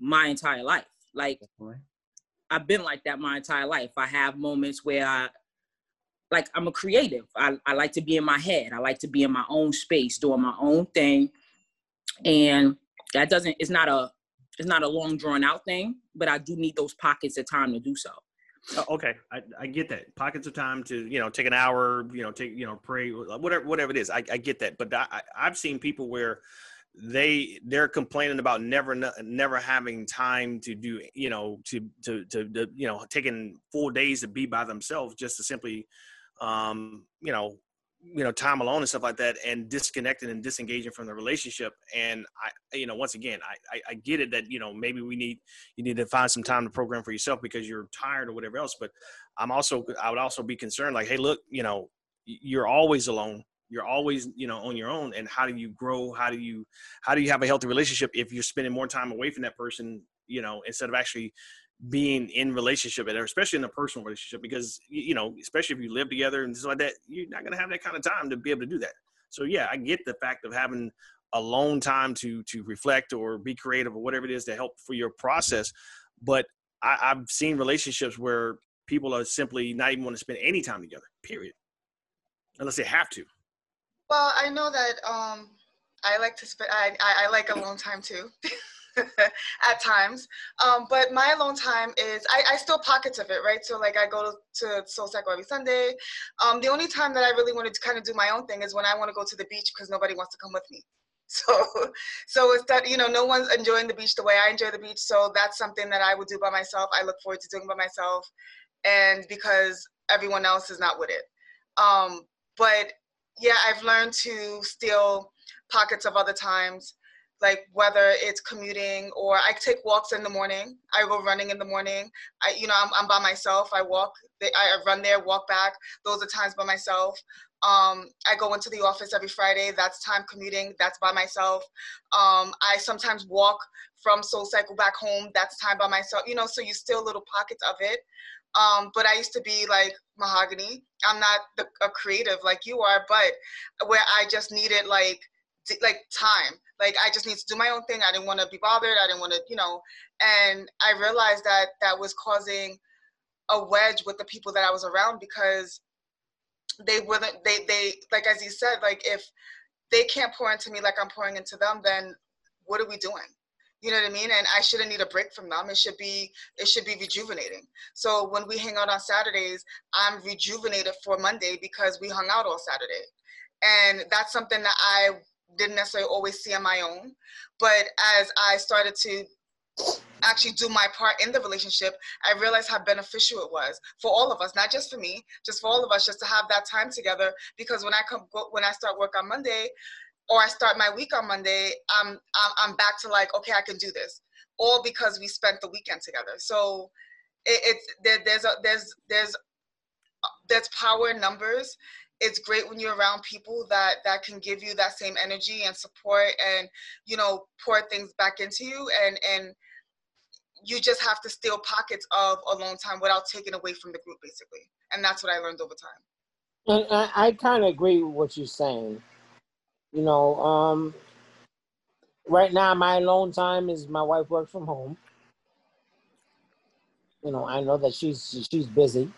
my entire life. Like I've been like that my entire life. I have moments where I like I'm a creative. I, I like to be in my head. I like to be in my own space, doing my own thing. And that doesn't it's not a it's not a long drawn out thing, but I do need those pockets of time to do so. Oh, okay, I, I get that. Pockets of time to you know take an hour, you know take you know pray, whatever whatever it is. I, I get that, but I, I- I've seen people where they they're complaining about never never having time to do you know to to to, to you know taking full days to be by themselves just to simply um you know you know time alone and stuff like that and disconnecting and disengaging from the relationship. And i you know once again I, I i get it that you know maybe we need you need to find some time to program for yourself because you're tired or whatever else. But i'm also i would also be concerned like hey look you know you're always alone you're always you know on your own and how do you grow? How do you how do you have a healthy relationship if you're spending more time away from that person you know instead of actually being in relationship and especially in a personal relationship? Because you know especially if you live together and stuff like that you're not going to have that kind of time to be able to do that. So yeah i get the fact of having alone time to to reflect or be creative or whatever it is to help for your process but I, i've seen relationships where people are simply not even want to spend any time together period. Unless they have to Well, I know that um, I like to spend. I, I, I like alone time too, at times. Um, but my alone time is I, I still pockets of it, right? So like I go to Soul Cycle every Sunday. Um, the only time that I really wanted to kind of do my own thing is when I want to go to the beach because nobody wants to come with me. So, so it's that you know no one's enjoying the beach the way I enjoy the beach. So that's something that I would do by myself. I look forward to doing by myself, and because everyone else is not with it. Um, but yeah, I've learned to steal pockets of other times, like whether it's commuting or I take walks in the morning. I go running in the morning. I, you know, I'm, I'm by myself. I walk, I run there, walk back. Those are times by myself. Um, I go into the office every Friday. That's time commuting. That's by myself. Um, I sometimes walk from Soul Cycle back home. That's time by myself. You know, so you steal little pockets of it. Um, but I used to be like mahogany. I'm not the, a creative like you are, but where I just needed like like time. Like I just need to do my own thing. I didn't want to be bothered. I didn't want to, you know. And I realized that that was causing a wedge with the people that I was around because they wouldn't. They they like as you said, like if they can't pour into me like I'm pouring into them, then what are we doing? You know what I mean? And I shouldn't need a break from them. It should be it should be rejuvenating. So when we hang out on Saturdays, I'm rejuvenated for Monday because we hung out all Saturday. And that's something that I didn't necessarily always see on my own. But as I started to actually do my part in the relationship, I realized how beneficial it was for all of us, not just for me, just for all of us, just to have that time together. Because when I come, when I start work on Monday, or I start my week on Monday, I'm I'm, back to like, okay, I can do this, all because we spent the weekend together. So it, it's there, there's a there's there's there's power in numbers. It's great when you're around people that that can give you that same energy and support and you know pour things back into you and and you just have to steal pockets of alone time without taking away from the group basically and that's what i learned over time And I, I kind of agree with what you're saying. You know, um, right now my alone time is my wife works from home. You know, I know that she's she's busy,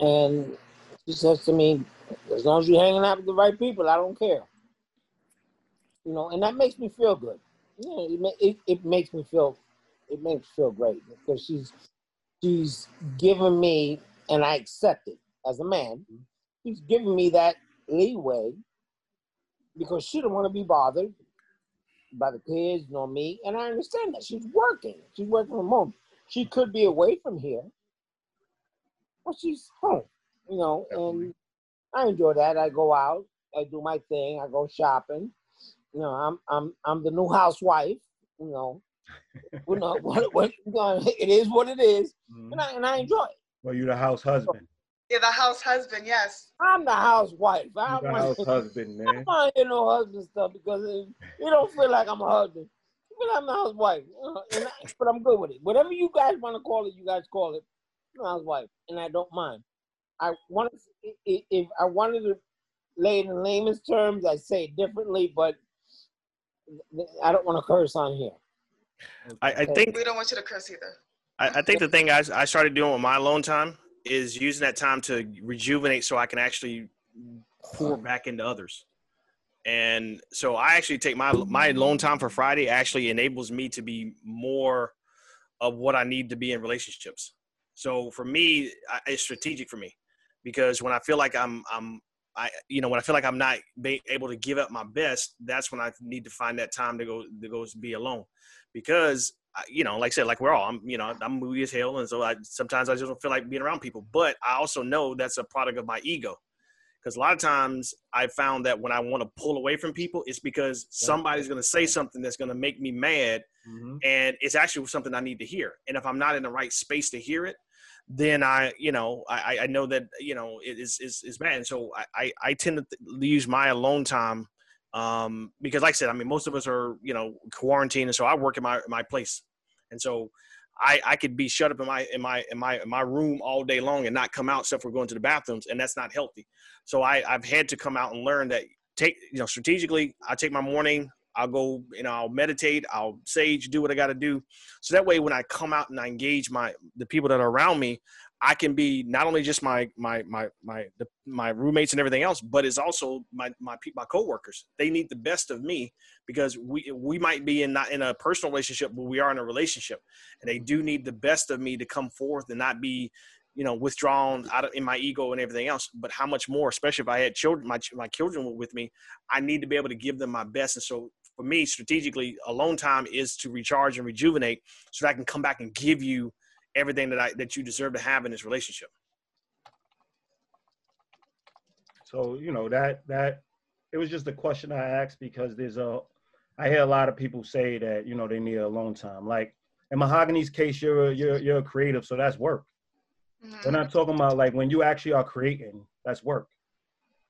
and she says to me, "As long as you're hanging out with the right people, I don't care." You know, and that makes me feel good. You know, it, it, it makes me feel it makes me feel great because she's she's giving me, and I accept it as a man. She's giving me that leeway because she don't want to be bothered by the kids nor me, and I understand that she's working. She's working from home. She could be away from here, but she's home. You know, and I enjoy that. I go out. I do my thing. I go shopping. You know, I'm I'm I'm the new housewife. You know, you know what, what you know, it is what it is, Mhm. and I and I enjoy it. Well, you're the house husband. Yeah, the house husband. Yes. I'm the housewife. I'm the don't house husband, man. I man. don't want hear no husband stuff because it, it don't feel like I'm a husband. I feel like I'm a housewife, you and I, but I'm good with it. Whatever you guys want to call it, you guys call it. I'm a housewife, and I don't mind. I want if if I wanted to lay it in layman's terms, I say it differently, but I don't want to curse on here. I, I think We don't want you to curse either. I, I think the thing I, I started doing with my alone time is using that time to rejuvenate so I can actually pour back into others. And so I actually take my my alone time for Friday actually enables me to be more of what I need to be in relationships. So for me, I- it's strategic for me because when I feel like I'm I'm I you know when I feel like I'm not be able to give up my best, that's when I need to find that time to go to go be alone because you know, like I said, like we're all, I'm, you know, I'm moody as hell, and so I sometimes I just don't feel like being around people. But I also know that's a product of my ego, because a lot of times I found that when I want to pull away from people, it's because somebody's going to say something that's going to make me mad, Mhm. and it's actually something I need to hear. And if I'm not in the right space to hear it, then I, you know, I, I know that you know it is is is bad. And so I I, I tend to th- use my alone time um, because, like I said, I mean, most of us are you know quarantined, and so I work in my my place, and so I I could be shut up in my in my in my in my room all day long and not come out except for going to the bathrooms, and that's not healthy. So I I've had to come out and learn that take you know strategically. I take my morning. I'll go, you know, I'll meditate, I'll sage, do what I got to do. So that way, when I come out and I engage my the people that are around me, I can be not only just my my my my the, my roommates and everything else, but it's also my my my coworkers. They need the best of me because we we might be in not in a personal relationship, but we are in a relationship, and they do need the best of me to come forth and not be, you know, withdrawn out of in my ego and everything else. But how much more, especially if I had children, my my children were with me, I need to be able to give them my best. And so for me, strategically, alone time is to recharge and rejuvenate, so that I can come back and give you everything that I that you deserve to have in this relationship. So you know that that it was just a question I asked because there's a I hear a lot of people say that you know they need alone time. Like in Mahogany's case, you're a, you're you're a creative, so that's work. Mhm. We're not talking about like when you actually are creating, that's work.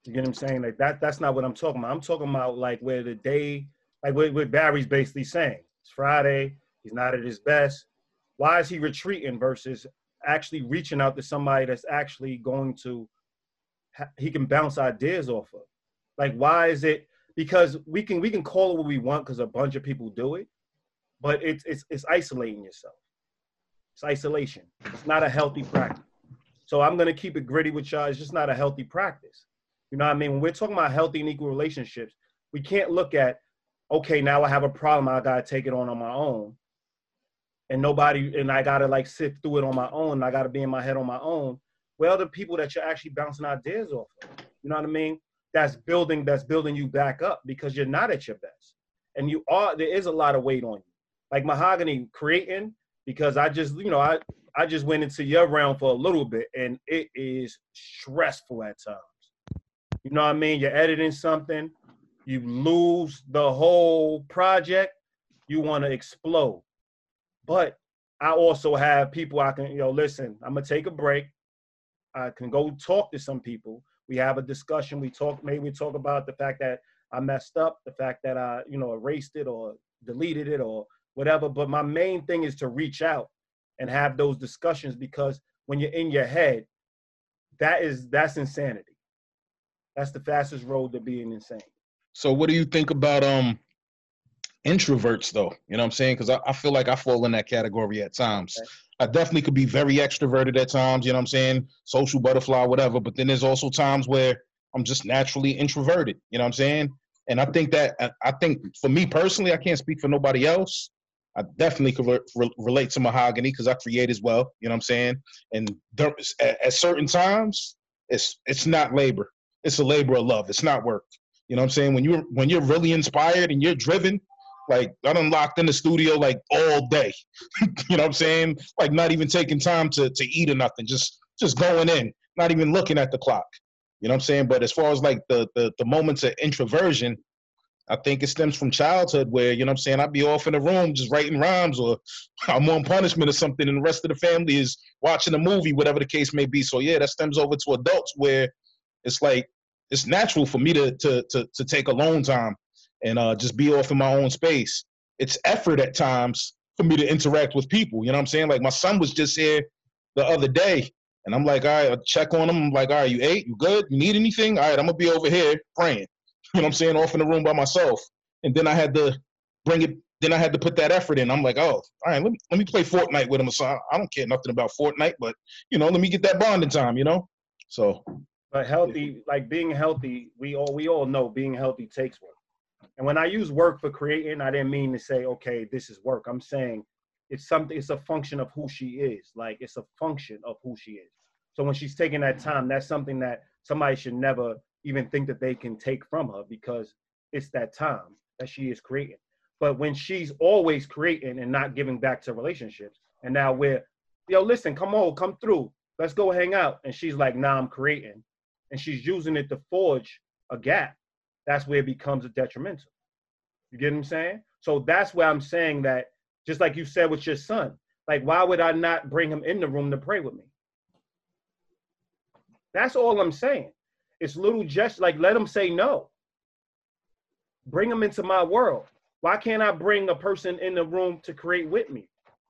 You get what I'm saying? Like that that's not what I'm talking about. I'm talking about like where the day, like what, what Barry's basically saying. It's Friday. He's not at his best. Why is he retreating versus actually reaching out to somebody that's actually going to he can bounce ideas off of? Like why is it? Because we can we can call it what we want because a bunch of people do it, but it's it's it's isolating yourself. It's isolation. It's not a healthy practice. So I'm gonna keep it gritty with y'all. It's just not a healthy practice. You know what I mean? When we're talking about healthy and equal relationships, we can't look at, okay, now I have a problem, I gotta take it on on my own. And nobody, and I gotta like sift through it on my own. I gotta be in my head on my own. Well, the people that you're actually bouncing ideas off of, you know what I mean? That's building, that's building you back up because you're not at your best. And you are, there is a lot of weight on you. Like mahogany creating, because I just, you know, I I just went into your realm for a little bit and it is stressful at times. You know what I mean? You're editing something, you lose the whole project, you want to explode. But I also have people I can, you know, listen, I'm gonna take a break. I can go talk to some people. We have a discussion. We talk, maybe we talk about the fact that I messed up, the fact that I, you know, erased it or deleted it or whatever. But my main thing is to reach out and have those discussions because when you're in your head, that is that's insanity. That's the fastest road to being insane. So what do you think about um introverts though? You know what I'm saying? Because I, I feel like I fall in that category at times. I definitely could be very extroverted at times, you know what I'm saying? Social butterfly, whatever. But then there's also times where I'm just naturally introverted, you know what I'm saying? And I think that I- I think for me personally, I can't speak for nobody else. I definitely could re- re- relate to mahogany because I create as well. You know what I'm saying? And there, at, at certain times, it's it's not labor. It's a labor of love. It's not work. You know what I'm saying? When you're when you're really inspired and you're driven, like I done locked in the studio like all day. you know what I'm saying? Like not even taking time to to eat or nothing. Just just going in, not even looking at the clock. You know what I'm saying? But as far as like the the, the moments of introversion, I think it stems from childhood where, you know what I'm saying, I'd be off in the room just writing rhymes or I'm on punishment or something and the rest of the family is watching a movie, whatever the case may be. So yeah, that stems over to adults where it's like it's natural for me to to to, to take alone time and uh, just be off in my own space. It's effort at times for me to interact with people. You know what I'm saying? Like my son was just here the other day, and I'm like, all right, I'll check on him. I'm like, all right, you ate? You good? You need anything? All right, I'm gonna be over here praying. You know what I'm saying? Off in the room by myself. And then I had to bring it. Then I had to put that effort in. I'm like, oh, all right, let me let me play Fortnite with him. So I, I don't care nothing about Fortnite, but you know, let me get that bonding time. You know, so. But healthy, like being healthy, we all we all know being healthy takes work. And when I use work for creating, I didn't mean to say, okay, this is work. I'm saying it's something. It's a function of who she is. Like it's a function of who she is. So when she's taking that time, that's something that somebody should never even think that they can take from her because it's that time that she is creating. But when she's always creating and not giving back to relationships, and now we're, yo, listen, come on, come through, let's go hang out. And she's like, nah, I'm creating. And she's using it to forge a gap. That's where it becomes a detrimental. You get what I'm saying? So that's where I'm saying that, just like you said with your son, like, why would I not bring him in the room to pray with me? That's all I'm saying. It's little just like let them say no. Bring them into my world. Why can't I bring a person in the room to create with me?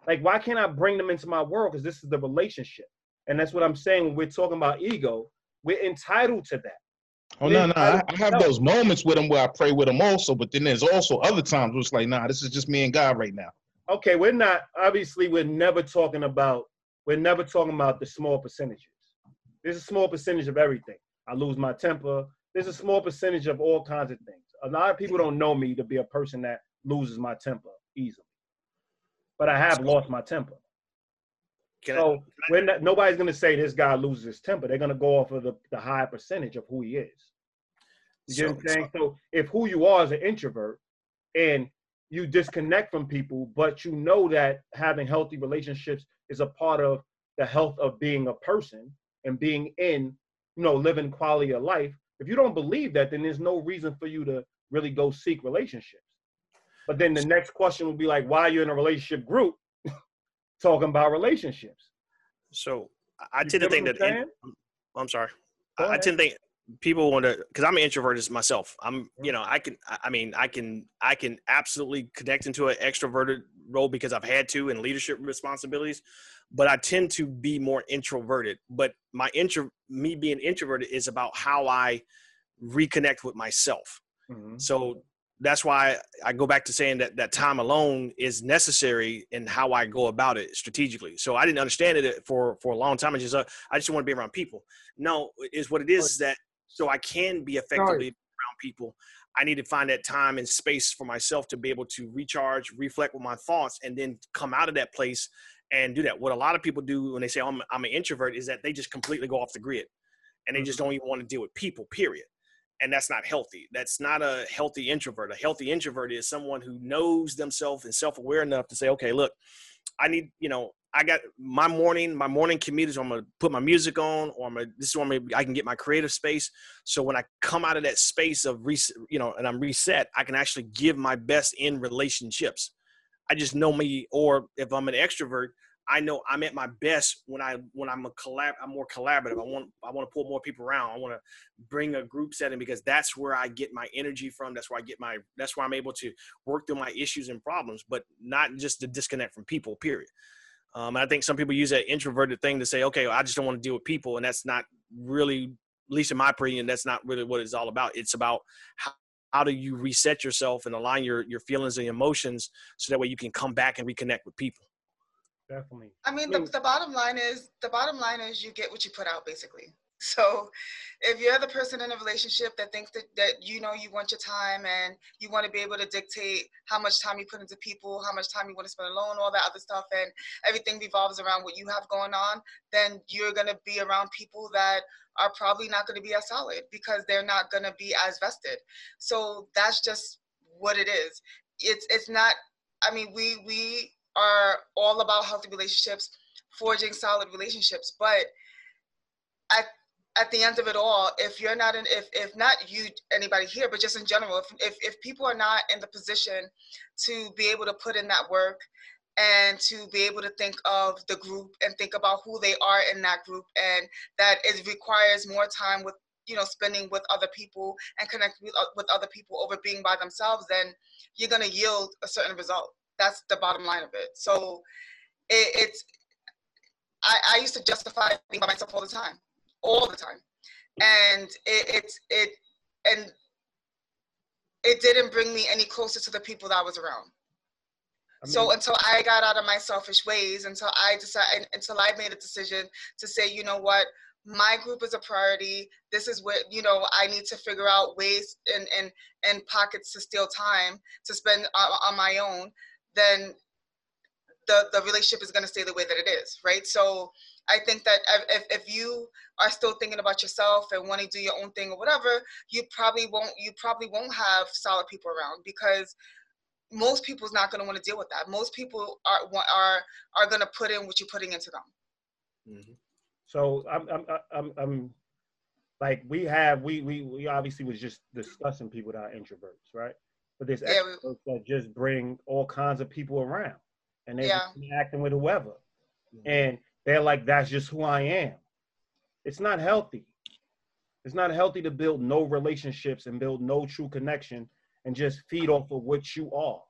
Like, why can't I bring them into my world? Because this is the relationship. And that's what I'm saying when we're talking about ego. We're entitled to that. Oh no, no, I, I have those moments with them where I pray with them also, but then there's also other times where it's like, nah, this is just me and God right now. Okay, we're not obviously we're never talking about we're never talking about the small percentages. There's a small percentage of everything. I lose my temper. There's a small percentage of all kinds of things. A lot of people don't know me to be a person that loses my temper easily, but I have lost my temper. Can so I, we're not, nobody's going to say this guy loses his temper. They're going to go off of the, the high percentage of who he is. You so, get what I'm saying? So, so if who you are is an introvert and you disconnect from people, but you know that having healthy relationships is a part of the health of being a person and being in you know, living quality of life. If you don't believe that, then there's no reason for you to really go seek relationships. But then the next question will be like, why are you in a relationship group talking about relationships? So I tend to think that. In, I'm sorry. I, tend to think people want to because i'm an introvert myself i'm you know i can i mean i can i can absolutely connect into an extroverted role because i've had to in leadership responsibilities but I tend to be more introverted. But my intro, me being introverted is about how I reconnect with myself. Mm-hmm. So that's why I go back to saying that that time alone is necessary in how I go about it strategically. So I didn't understand it for for a long time. I just uh, I just want to be around people. No, is what it is that so I can be effectively around people. I need to find that time and space for myself to be able to recharge, reflect with my thoughts, and then come out of that place and do that. What a lot of people do when they say oh, I'm, I'm an introvert is that they just completely go off the grid and they just mm-hmm. don't even want to deal with people, period. And that's not healthy. That's not a healthy introvert. A healthy introvert is someone who knows themselves and self aware enough to say, okay, look, I need, you know, I got my morning, my morning commute is I'm gonna put my music on, or I'm gonna, this is where I'm I can get my creative space. So when I come out of that space of reset, you know, and I'm reset, I can actually give my best in relationships. I just know me, or if I'm an extrovert, I know I'm at my best when I when I'm a collab. I'm more collaborative. I want I want to pull more people around. I want to bring a group setting because that's where I get my energy from. That's where I get my. That's where I'm able to work through my issues and problems, but not just to disconnect from people. Period. Um, I think some people use that introverted thing to say, okay, well, I just don't want to deal with people, and that's not really, at least in my opinion, that's not really what it's all about. It's about how, how do you reset yourself and align your your feelings and emotions so that way you can come back and reconnect with people definitely i mean the, the bottom line is the bottom line is you get what you put out basically so if you're the person in a relationship that thinks that, that you know you want your time and you want to be able to dictate how much time you put into people how much time you want to spend alone all that other stuff and everything revolves around what you have going on then you're going to be around people that are probably not going to be as solid because they're not going to be as vested. So that's just what it is. It's it's not. I mean, we we are all about healthy relationships, forging solid relationships, but I at the end of it all, if you're not in, if if not you, anybody here, but just in general, if if if people are not in the position to be able to put in that work and to be able to think of the group and think about who they are in that group and that it requires more time with you know spending with other people and connecting with, with other people over being by themselves then you're going to yield a certain result that's the bottom line of it so it, it's I, I used to justify being by myself all the time all the time and it, it's it and it didn't bring me any closer to the people that I was around I mean, so until I got out of my selfish ways, until I decided, until I made a decision to say, you know what, my group is a priority. This is what you know. I need to figure out ways and and and pockets to steal time to spend on, on my own. Then the the relationship is going to stay the way that it is, right? So I think that if, if you are still thinking about yourself and want to do your own thing or whatever, you probably won't you probably won't have solid people around because most people's not going to want to deal with that. Most people are are are going to put in what you're putting into them. Mm-hmm. So I'm I'm I'm I'm like we have we we we obviously was just discussing people that are introverts, right? But there's yeah, extroverts we, that just bring all kinds of people around, and they're yeah. acting with whoever, mm-hmm. and they're like, "That's just who I am." It's not healthy. It's not healthy to build no relationships and build no true connection and just feed off of what you are?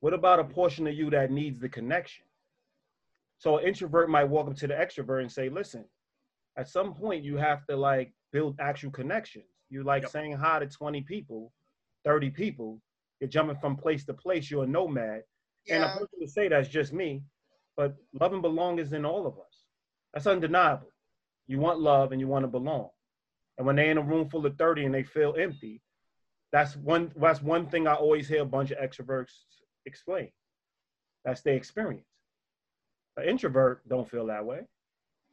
What about a portion of you that needs the connection? So an introvert might walk up to the extrovert and say, listen, at some point you have to like build actual connections. You like yep. saying hi to 20 people, 30 people, you're jumping from place to place, you're a nomad. Yeah. And a person would say that's just me, but love and belong is in all of us. That's undeniable. You want love and you want to belong. And when they're in a room full of 30 and they feel empty, that's one that's one thing I always hear a bunch of extroverts explain. That's their experience. An introvert don't feel that way.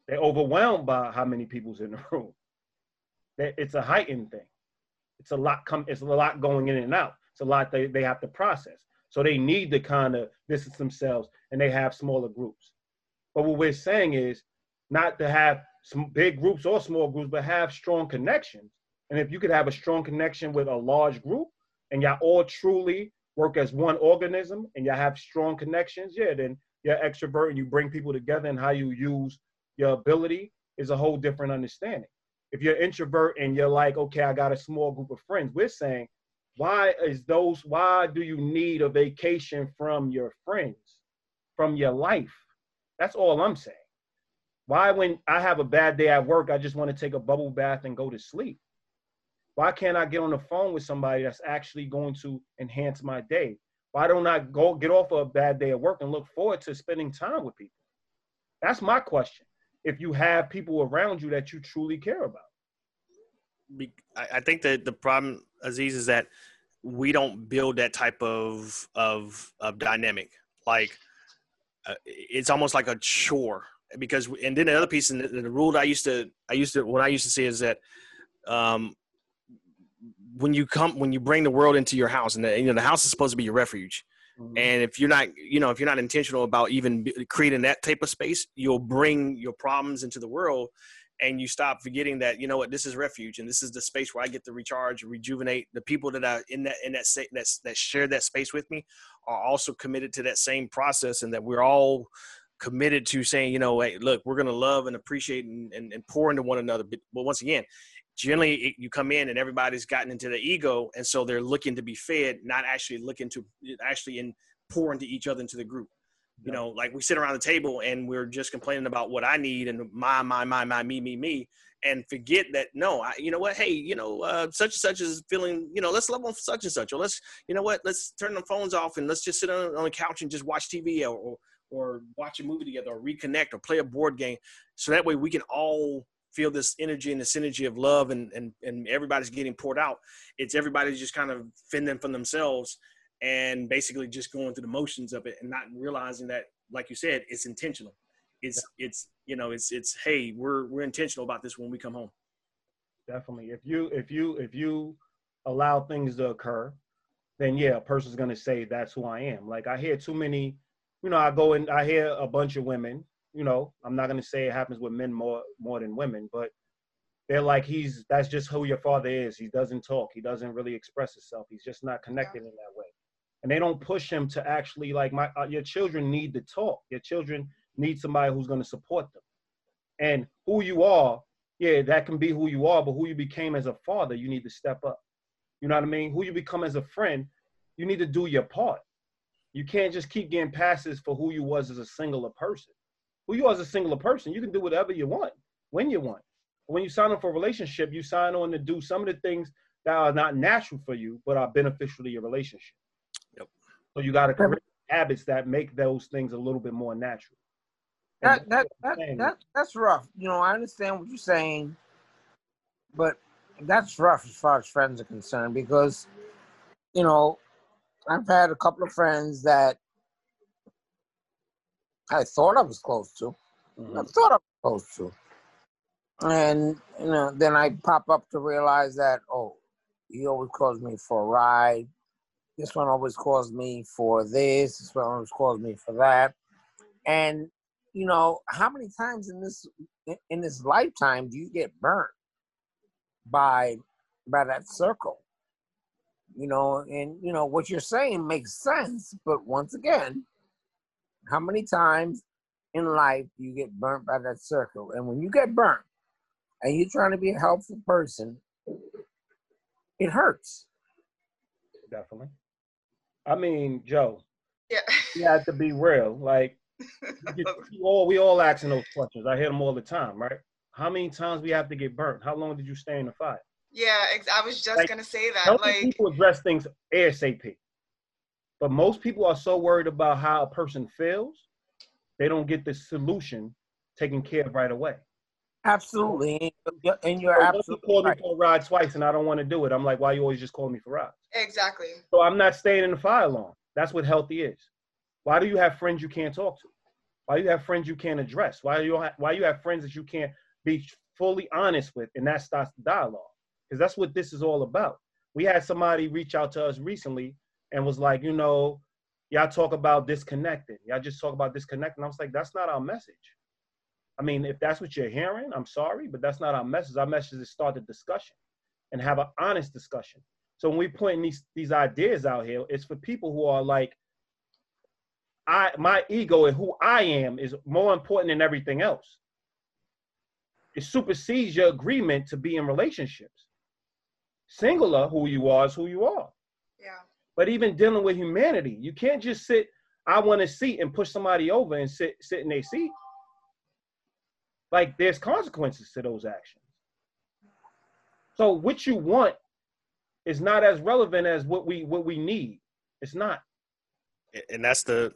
They're overwhelmed by how many people's in the room. That it's a heightened thing. It's a lot come. It's a lot going in and out. It's a lot they, they have to process. So they need to kind of distance themselves, and they have smaller groups. But what we're saying is not to have some big groups or small groups, but have strong connections and if you could have a strong connection with a large group and y'all all truly work as one organism and y'all have strong connections, yeah, then you're extrovert and you bring people together and how you use your ability is a whole different understanding. If you're introvert and you're like, okay, I got a small group of friends, we're saying, why is those, why do you need a vacation from your friends, from your life? That's all I'm saying. Why, when I have a bad day at work, I just want to take a bubble bath and go to sleep? Why can't I get on the phone with somebody that's actually going to enhance my day? Why don't I go get off of a bad day at work and look forward to spending time with people? That's my question. If you have people around you that you truly care about. I think that the problem, Aziz, is that we don't build that type of of, of dynamic. Like uh, it's almost like a chore because, and then the other piece, and the, the rule that I used to, I used to, what I used to say is that um, when you come when you bring the world into your house and the, you know the house is supposed to be your refuge mm-hmm. and if you're not you know if you're not intentional about even creating that type of space you'll bring your problems into the world and you stop forgetting that you know what this is refuge and this is the space where I get to recharge, rejuvenate. The people that are in that in that that that share that space with me are also committed to that same process, and that we're all committed to saying, you know, hey, look, we're going to love and appreciate and, and, and pour into one another. But, but once again, generally it, you come in and everybody's gotten into the ego and so they're looking to be fed not actually looking to actually in pour into each other into the group. You know like we sit around the table and we're just complaining about what i need and my my my my me me me and forget that no I, you know what? Hey you know uh, such and such is feeling you know let's love on such and such or let's you know what? Let's turn the phones off and let's just sit on, on the couch and just watch tv or, or or watch a movie together or reconnect or play a board game so that way we can all feel this energy and the synergy of love and, and, and everybody's getting poured out. It's everybody just kind of fending from themselves and basically just going through the motions of it and not realizing that, like you said, it's intentional. It's, yeah. it's, you know, it's, it's, Hey, we're, we're intentional about this when we come home. Definitely. If you, if you, if you allow things to occur, then yeah, a person's going to say that's who I am. Like I hear too many, you know, I go and I hear a bunch of women you know, I'm not gonna say it happens with men more more than women, but they're like he's that's just who your father is. He doesn't talk. He doesn't really express himself. He's just not connected in that way. And they don't push him to actually like my uh, your children need to talk. Your children need somebody who's going to support them. And who you are, yeah, that can be who you are, but who you became as a father, you need to step up. You know what I mean? Who you become as a friend, you need to do your part. You can't just keep getting passes for who you was as a singular person. Who you are as a singular person, you can do whatever you want when you want. When you sign up for a relationship, you sign on to do some of the things that are not natural for you, but are beneficial to your relationship. Yep. So you got to create habits that make those things a little bit more natural. That that that, that that's rough. You know, I understand what you're saying, but that's rough as far as friends are concerned because, you know, I've had a couple of friends that I thought I was close to. I mm-hmm. thought I was close to. And you know, then I pop up to realize that, oh, he always calls me for a ride. This one always calls me for this. This one always calls me for that. And you know, how many times in this in this lifetime do you get burnt by by that circle? You know, and you know what you're saying makes sense, but once again, how many times in life do you get burnt by that circle? And when you get burnt and you're trying to be a helpful person, it hurts. Definitely. I mean, Joe, Yeah. you have to be real. Like, you get- we all we all asking those questions. I hear them all the time, right? How many times we have to get burnt? How long did you stay in the fire? Yeah, ex- I was just Like, gonna say that. Healthy Like, people address things ASAP. But most people are so worried about how a person feels, they don't get the solution taken care of right away. Absolutely, and you're- and you're So once you absolutely called me right. for a ride twice and I don't want to do it, I'm like, why you always just call me for rides? exactly. So I'm not staying in the fire long. That's what healthy is. Why do you have friends you can't talk to? Why do you have friends you can't address? Why do you ha- why you have friends that you can't be fully honest with, and that starts the dialogue? Because that's what this is all about. We had somebody reach out to us recently and was like, you know, y'all talk about disconnecting. Y'all just talk about disconnecting. I was like, that's not our message. I mean, if that's what you're hearing, I'm sorry, but that's not our message. Our message is start the discussion and have an honest discussion. So when we putting these these ideas out here, it's for people who are like, I my ego and who I am is more important than everything else. It supersedes your agreement to be in relationships. Singular, who you are is who you are. But even dealing with humanity, you can't just sit. I want a seat and push somebody over and sit sit in their seat. Like there's consequences to those actions. So what you want is not as relevant as what we what we need. It's not. and that's the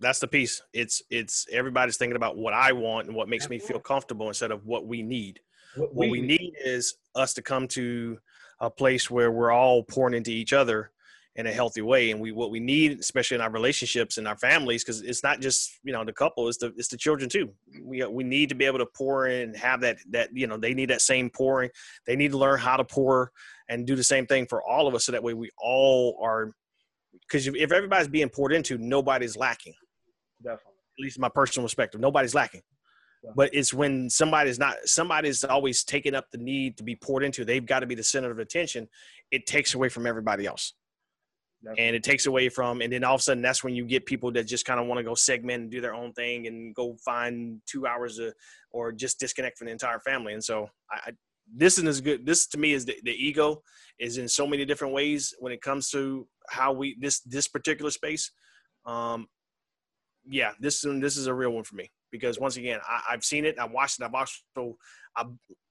that's the piece it's it's everybody's thinking about what i want and what makes me feel comfortable instead of what we need What what we need is us to come to a place where we're all pouring into each other in a healthy way and we what we need especially in our relationships and our families because it's not just you know the couple it's the it's the children too. We we need to be able to pour in and have that that you know they need that same pouring. They need to learn how to pour and do the same thing for all of us so that way we all are because if, everybody's being poured into nobody's lacking. Definitely. at least in my personal perspective nobody's lacking. But it's when somebody's not somebody's always taking up the need to be poured into they've got to be the center of attention it takes away from everybody else and it takes away from and then all of a sudden that's when you get people that just kind of want to go segment and do their own thing and go find two hours of, or just disconnect from the entire family. And so I, this is good this to me is the, the ego is in so many different ways when it comes to how we this this particular space. Um yeah this this is a real one for me because once again I, i've seen it i've watched it i've also I've,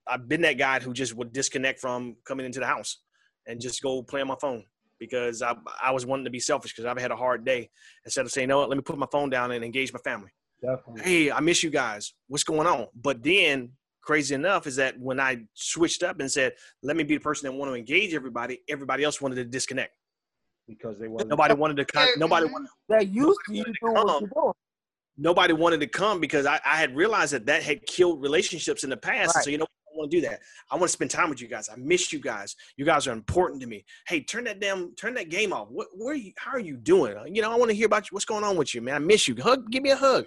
I've been that guy who just would disconnect from coming into the house and just go play on my phone because I, I was wanting to be selfish because I've had a hard day. Instead of saying, no, let me put my phone down and engage my family. Definitely. Hey, I miss you guys. What's going on? But then, crazy enough, is that when I switched up and said, let me be the person that want to engage everybody, everybody else wanted to disconnect. Because they wasn't. Nobody wanted to con- nobody wanted They're used to you doing what you're doing. nobody wanted to come because I, I had realized that that had killed relationships in the past. Right. So you know, I want to do that. I want to spend time with you guys. I miss you guys. You guys are important to me. Hey, turn that damn, turn that game off. What, where are you? How are you doing? You know, I want to hear about you. What's going on with you, man? I miss you. Hug, give me a hug.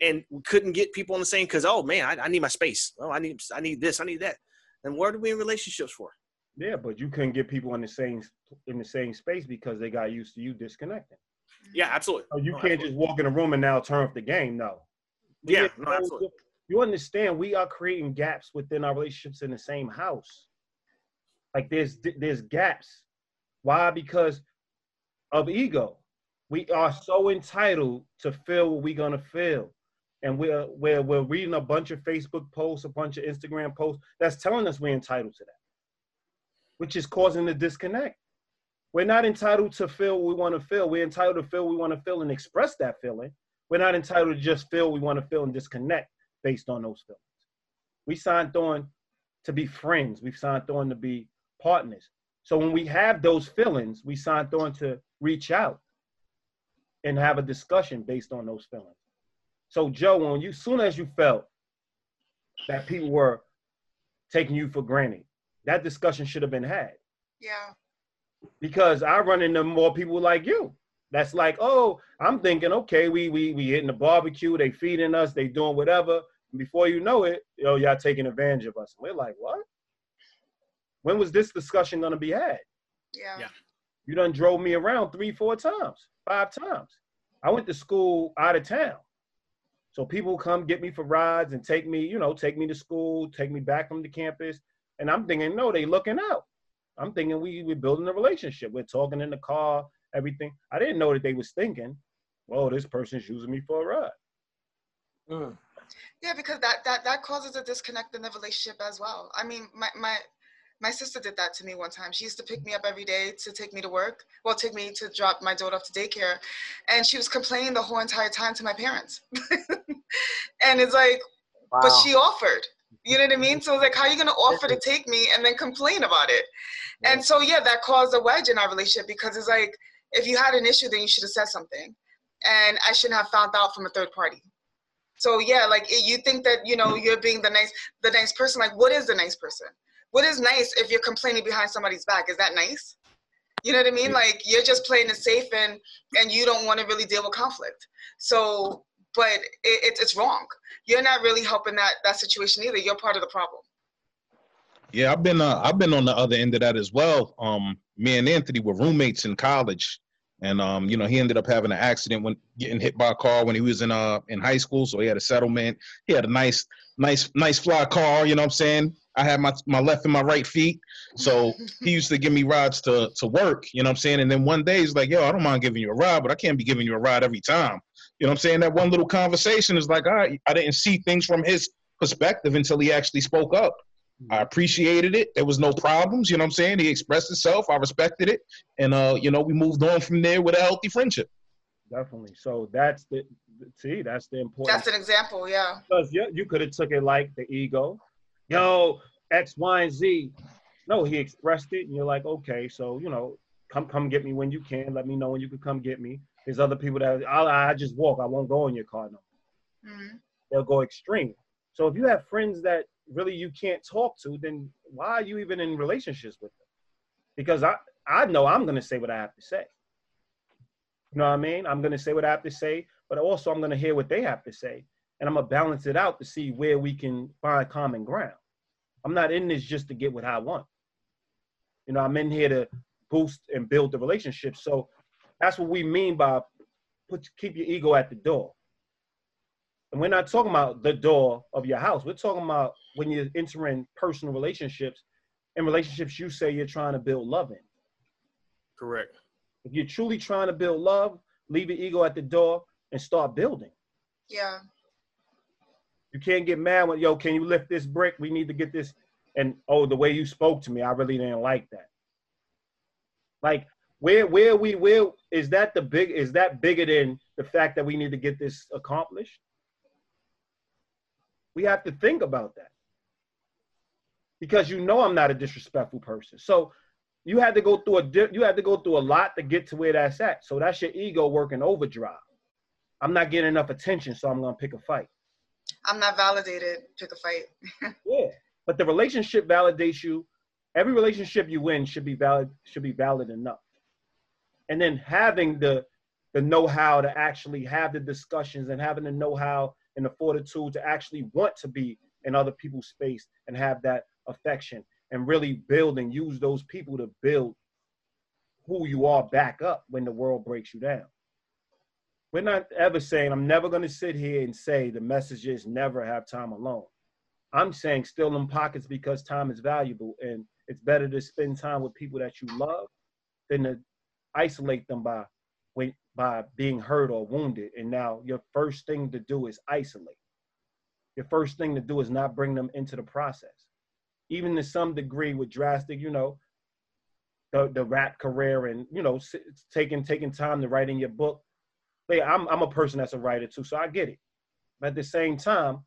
and we couldn't get people on the same because oh man, I, I need my space. Oh, I need I need this, I need that. And what are we in relationships for? Yeah, but you couldn't get people in the same in the same space because they got used to you disconnecting. Yeah, absolutely. So you No, can't absolutely. just walk in a room and now turn off the game. No. We Yeah, no, so- absolutely. You understand? We are creating gaps within our relationships in the same house. Like there's there's gaps. Why? Because of ego. We are so entitled to feel what we're gonna feel. And we're we're we're reading a bunch of Facebook posts, a bunch of Instagram posts that's telling us we're entitled to that, which is causing the disconnect. We're not entitled to feel what we want to feel. We're entitled to feel we want to feel and express that feeling. We're not entitled to just feel we want to feel and disconnect based on those feelings. We signed on to be friends. We've signed on to be partners. So when we have those feelings, we signed on to reach out and have a discussion based on those feelings. So Joe, when you soon as you felt that people were taking you for granted, that discussion should have been had Yeah. because I run into more people like you. That's like, oh, I'm thinking, okay, we we we hitting the barbecue, they feeding us, they doing whatever. And before you know it, yo, y'all taking advantage of us. We're like, what? When was this discussion gonna be had? Yeah. Yeah. You done drove me around three, four times, five times. I went to school out of town. So people come get me for rides and take me, you know, take me to school, take me back from the campus. And I'm thinking, no, they looking out. I'm thinking we we're building a relationship. We're talking in the car, everything. I didn't know that they was thinking, whoa, this person's using me for a ride. Mm. Yeah, because that that that causes a disconnect in the relationship as well. I mean, my my my sister did that to me one time. She used to pick me up every day to take me to work. Well, take me to drop my daughter off to daycare, and she was complaining the whole entire time to my parents. and it's like, but she offered. You know what I mean? So it's like, how are you gonna offer to take me and then complain about it? And so yeah, that caused a wedge in our relationship because it's like, if you had an issue, then you should have said something, and I shouldn't have found out from a third party. So yeah, like you think that you know you're being the nice the nice person. Like, what is the nice person? What is nice if you're complaining behind somebody's back? Is that nice? You know what I mean? Like you're just playing it safe and and you don't want to really deal with conflict. So, but it, it's it's wrong. You're not really helping that that situation either. You're part of the problem. Yeah, I've been uh, I've been on the other end of that as well. Um, me and Anthony were roommates in college, and um, you know, he ended up having an accident when getting hit by a car when he was in uh in high school. So he had a settlement. He had a nice, nice, nice fly car. You know what I'm saying? I had my my left and my right feet. So he used to give me rides to to work. You know what I'm saying? And then one day he's like, "Yo, I don't mind giving you a ride, but I can't be giving you a ride every time." You know what I'm saying? That one little conversation is like, all right, I didn't see things from his perspective until he actually spoke up. I appreciated it. There was no problems. You know what I'm saying? He expressed himself. I respected it. And, uh, you know, we moved on from there with a healthy friendship. Definitely. So that's the see, that's the important. That's an example. Yeah. Because yeah, you could have took it like the ego, yo, X, Y, and Z. No, he expressed it, and you're like, okay, so you know, come come get me when you can. Let me know when you can come get me. There's other people that I, I just walk. I won't go in your car no. more. Mhm. They'll go extreme. So if you have friends that really you can't talk to, then why are you even in relationships with them? Because I I know I'm gonna say what I have to say. You know what I mean? I'm gonna say what I have to say, but also I'm gonna hear what they have to say, and I'm gonna balance it out to see where we can find common ground. I'm not in this just to get what I want. You know, I'm in here to boost and build the relationship. So that's what we mean by put keep your ego at the door. And we're not talking about the door of your house. We're talking about when you're entering personal relationships and relationships you say you're trying to build love in. Correct. If you're truly trying to build love, leave your ego at the door and start building. Yeah. You can't get mad when, yo, can you lift this brick? We need to get this. And oh, the way you spoke to me, I really didn't like that. Like, where where we where is that the big is that bigger than the fact that we need to get this accomplished? We have to think about that. Because you know I'm not a disrespectful person. So you had to go through a di- you had to go through a lot to get to where that's at. So that's your ego working overdrive. I'm not getting enough attention, so I'm gonna pick a fight. I'm not validated. Pick a fight. Yeah, but the relationship validates you. Every relationship you win should be valid. Should be valid enough. And then having the the know-how to actually have the discussions and having the know-how and the fortitude to actually want to be in other people's space and have that affection and really build and use those people to build who you are back up when the world breaks you down. We're not ever saying, I'm never going to sit here and say the message is never have time alone. I'm saying still in pockets because time is valuable and it's better to spend time with people that you love than to isolate them by by being hurt or wounded. And now your first thing to do is isolate. Your first thing to do is not bring them into the process. Even to some degree with drastic, you know, the, the rap career and, you know, taking taking time to write in your book. But I'm, I'm a person that's a writer too, so I get it. But at the same time,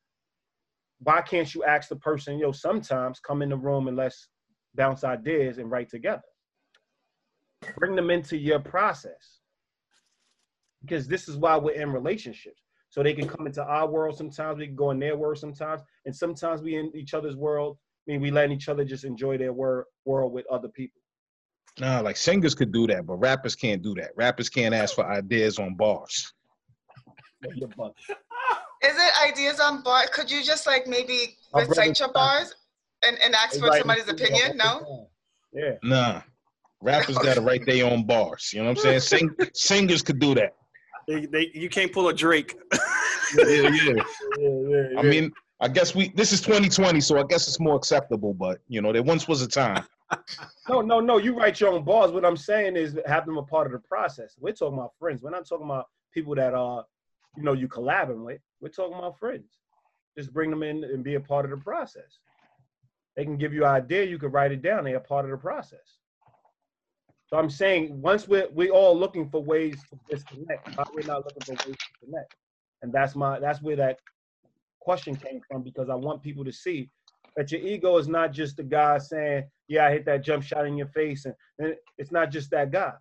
why can't you ask the person, yo, sometimes come in the room and let's bounce ideas and write together? Bring them into your process. Because this is why we're in relationships. So they can come into our world sometimes, we can go in their world sometimes, and sometimes we in each other's world. I mean, we let each other just enjoy their wor- world with other people. No, like singers could do that, but rappers can't do that. Rappers can't ask for ideas on bars. Is it ideas on bars? Could you just like maybe recite your bars and, and ask for somebody's opinion? No? Yeah. Nah. Rappers gotta write their own bars. You know what I'm saying? Sing, singers could do that. They, they, you can't pull a Drake. yeah, yeah. yeah, I mean, I guess we this is 2020, so I guess it's more acceptable. But you know, there once was a time. no, no, no. You write your own bars. What I'm saying is have them a part of the process. We're talking about friends. We're not talking about people that are, you know, you collabing with. We're talking about friends. Just bring them in and be a part of the process. They can give you an idea, you can write it down. They're a part of the process. So I'm saying once we're we all looking for ways to disconnect, we're not looking for ways to connect. And that's my that's where that question came from because I want people to see that your ego is not just the guy saying, Yeah, I hit that jump shot in your face. And, and it's not just that guy.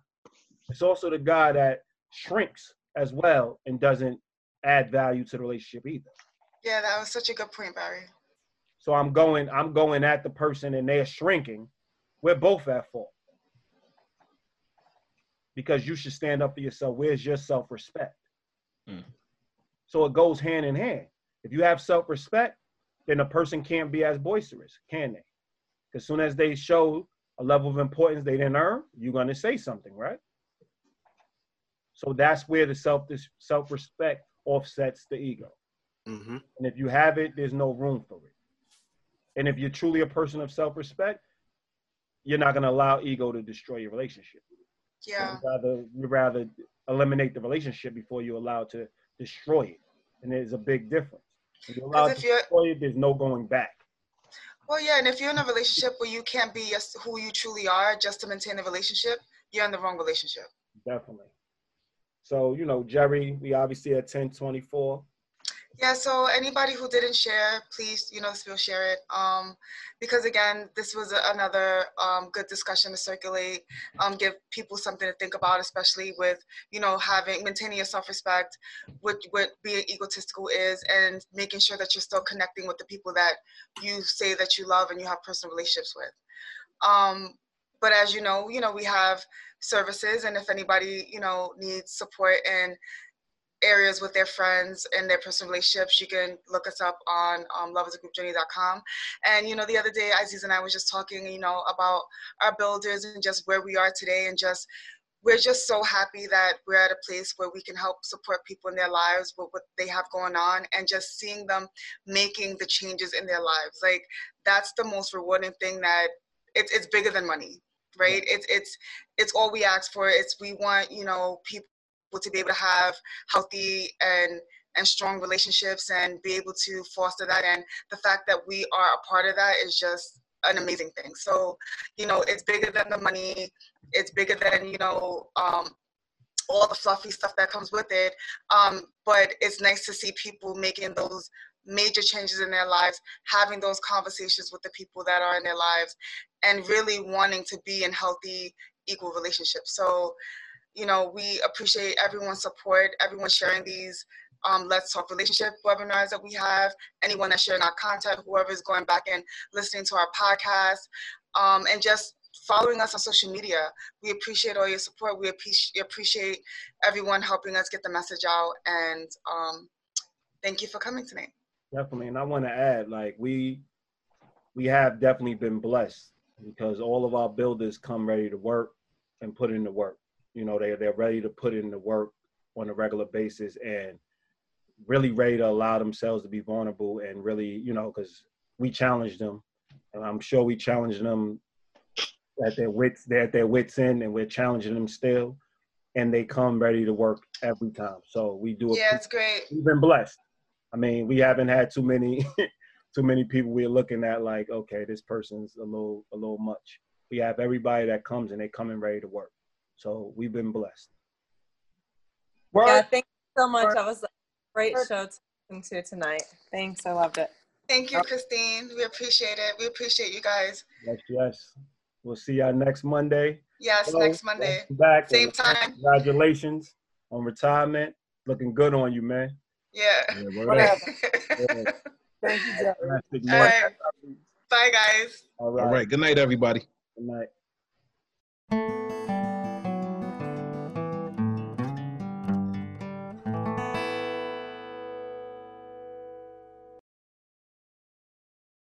It's also the guy that shrinks as well and doesn't add value to the relationship either. Yeah, that was such a good point, Barry. So I'm going, I'm going at the person and they're shrinking. We're both at fault. Because you should stand up for yourself. Where's your self-respect? Mm. So it goes hand in hand. If you have self-respect, then a person can't be as boisterous, can they? As soon as they show a level of importance they didn't earn, you're going to say something, right? So that's where the self self respect offsets the ego. Mm-hmm. And if you have it, there's no room for it. And if you're truly a person of self respect, you're not going to allow ego to destroy your relationship. Yeah. You'd rather, you rather eliminate the relationship before you allow it to destroy it. And there's a big difference. If you allow it to destroy it, there's no going back. Well, yeah, and if you're in a relationship where you can't be who you truly are just to maintain the relationship, you're in the wrong relationship. Definitely. So, you know, Jerry, we obviously at 1024. Yeah, so anybody who didn't share, please, you know, still share it. Um, because again, this was another um, good discussion to circulate, um, give people something to think about, especially with, you know, having, maintaining your self-respect, what, what being egotistical is, and making sure that you're still connecting with the people that you say that you love and you have personal relationships with. Um, but as you know, you know, we have services and if anybody you know needs support in areas with their friends and their personal relationships you can look us up on um, loveisagroup and you know the other day aziz and i was just talking you know about our builders and just where we are today and just we're just so happy that we're at a place where we can help support people in their lives with what they have going on and just seeing them making the changes in their lives. Like that's the most rewarding thing that it's, it's bigger than money right? It's it's it's all we ask for. It's we want you know people to be able to have healthy and and strong relationships and be able to foster that. And the fact that we are a part of that is just an amazing thing. So you know it's bigger than the money. It's bigger than you know um, all the fluffy stuff that comes with it. Um, but it's nice to see people making those major changes in their lives, having those conversations with the people that are in their lives, and really wanting to be in healthy, equal relationships. So, you know, we appreciate everyone's support, everyone sharing these um, Let's Talk Relationship webinars that we have, anyone that's sharing our content, whoever is going back and listening to our podcast, um, and just following us on social media. We appreciate all your support. We appreciate everyone helping us get the message out and um, Thank you for coming tonight. Definitely, and I want to add, like we we have definitely been blessed because all of our builders come ready to work and put in the work. You know, they they're ready to put in the work on a regular basis and really ready to allow themselves to be vulnerable and really, you know, because we challenge them, and I'm sure we challenge them at their wits, they're at their wits end, and we're challenging them still, and they come ready to work every time. So we do. Yeah, it's great. We've been blessed. I mean, we haven't had too many, too many people we're looking at like, okay, this person's a little, a little much. We have everybody that comes and they come in ready to work. So we've been blessed. Yeah, thank you so much. That was a great show to listen to tonight. Thanks. I loved it. Thank you, Christine. We appreciate it. We appreciate you guys. Yes, yes. We'll see y'all next Monday. Yes, So, next Monday. Back. Same time. Congratulations on retirement. Looking good on you, man. Yeah. Whatever. Thank you, Jerry. Fantastic All work. right. Bye, guys. All right. All right. Good night, everybody. Good night.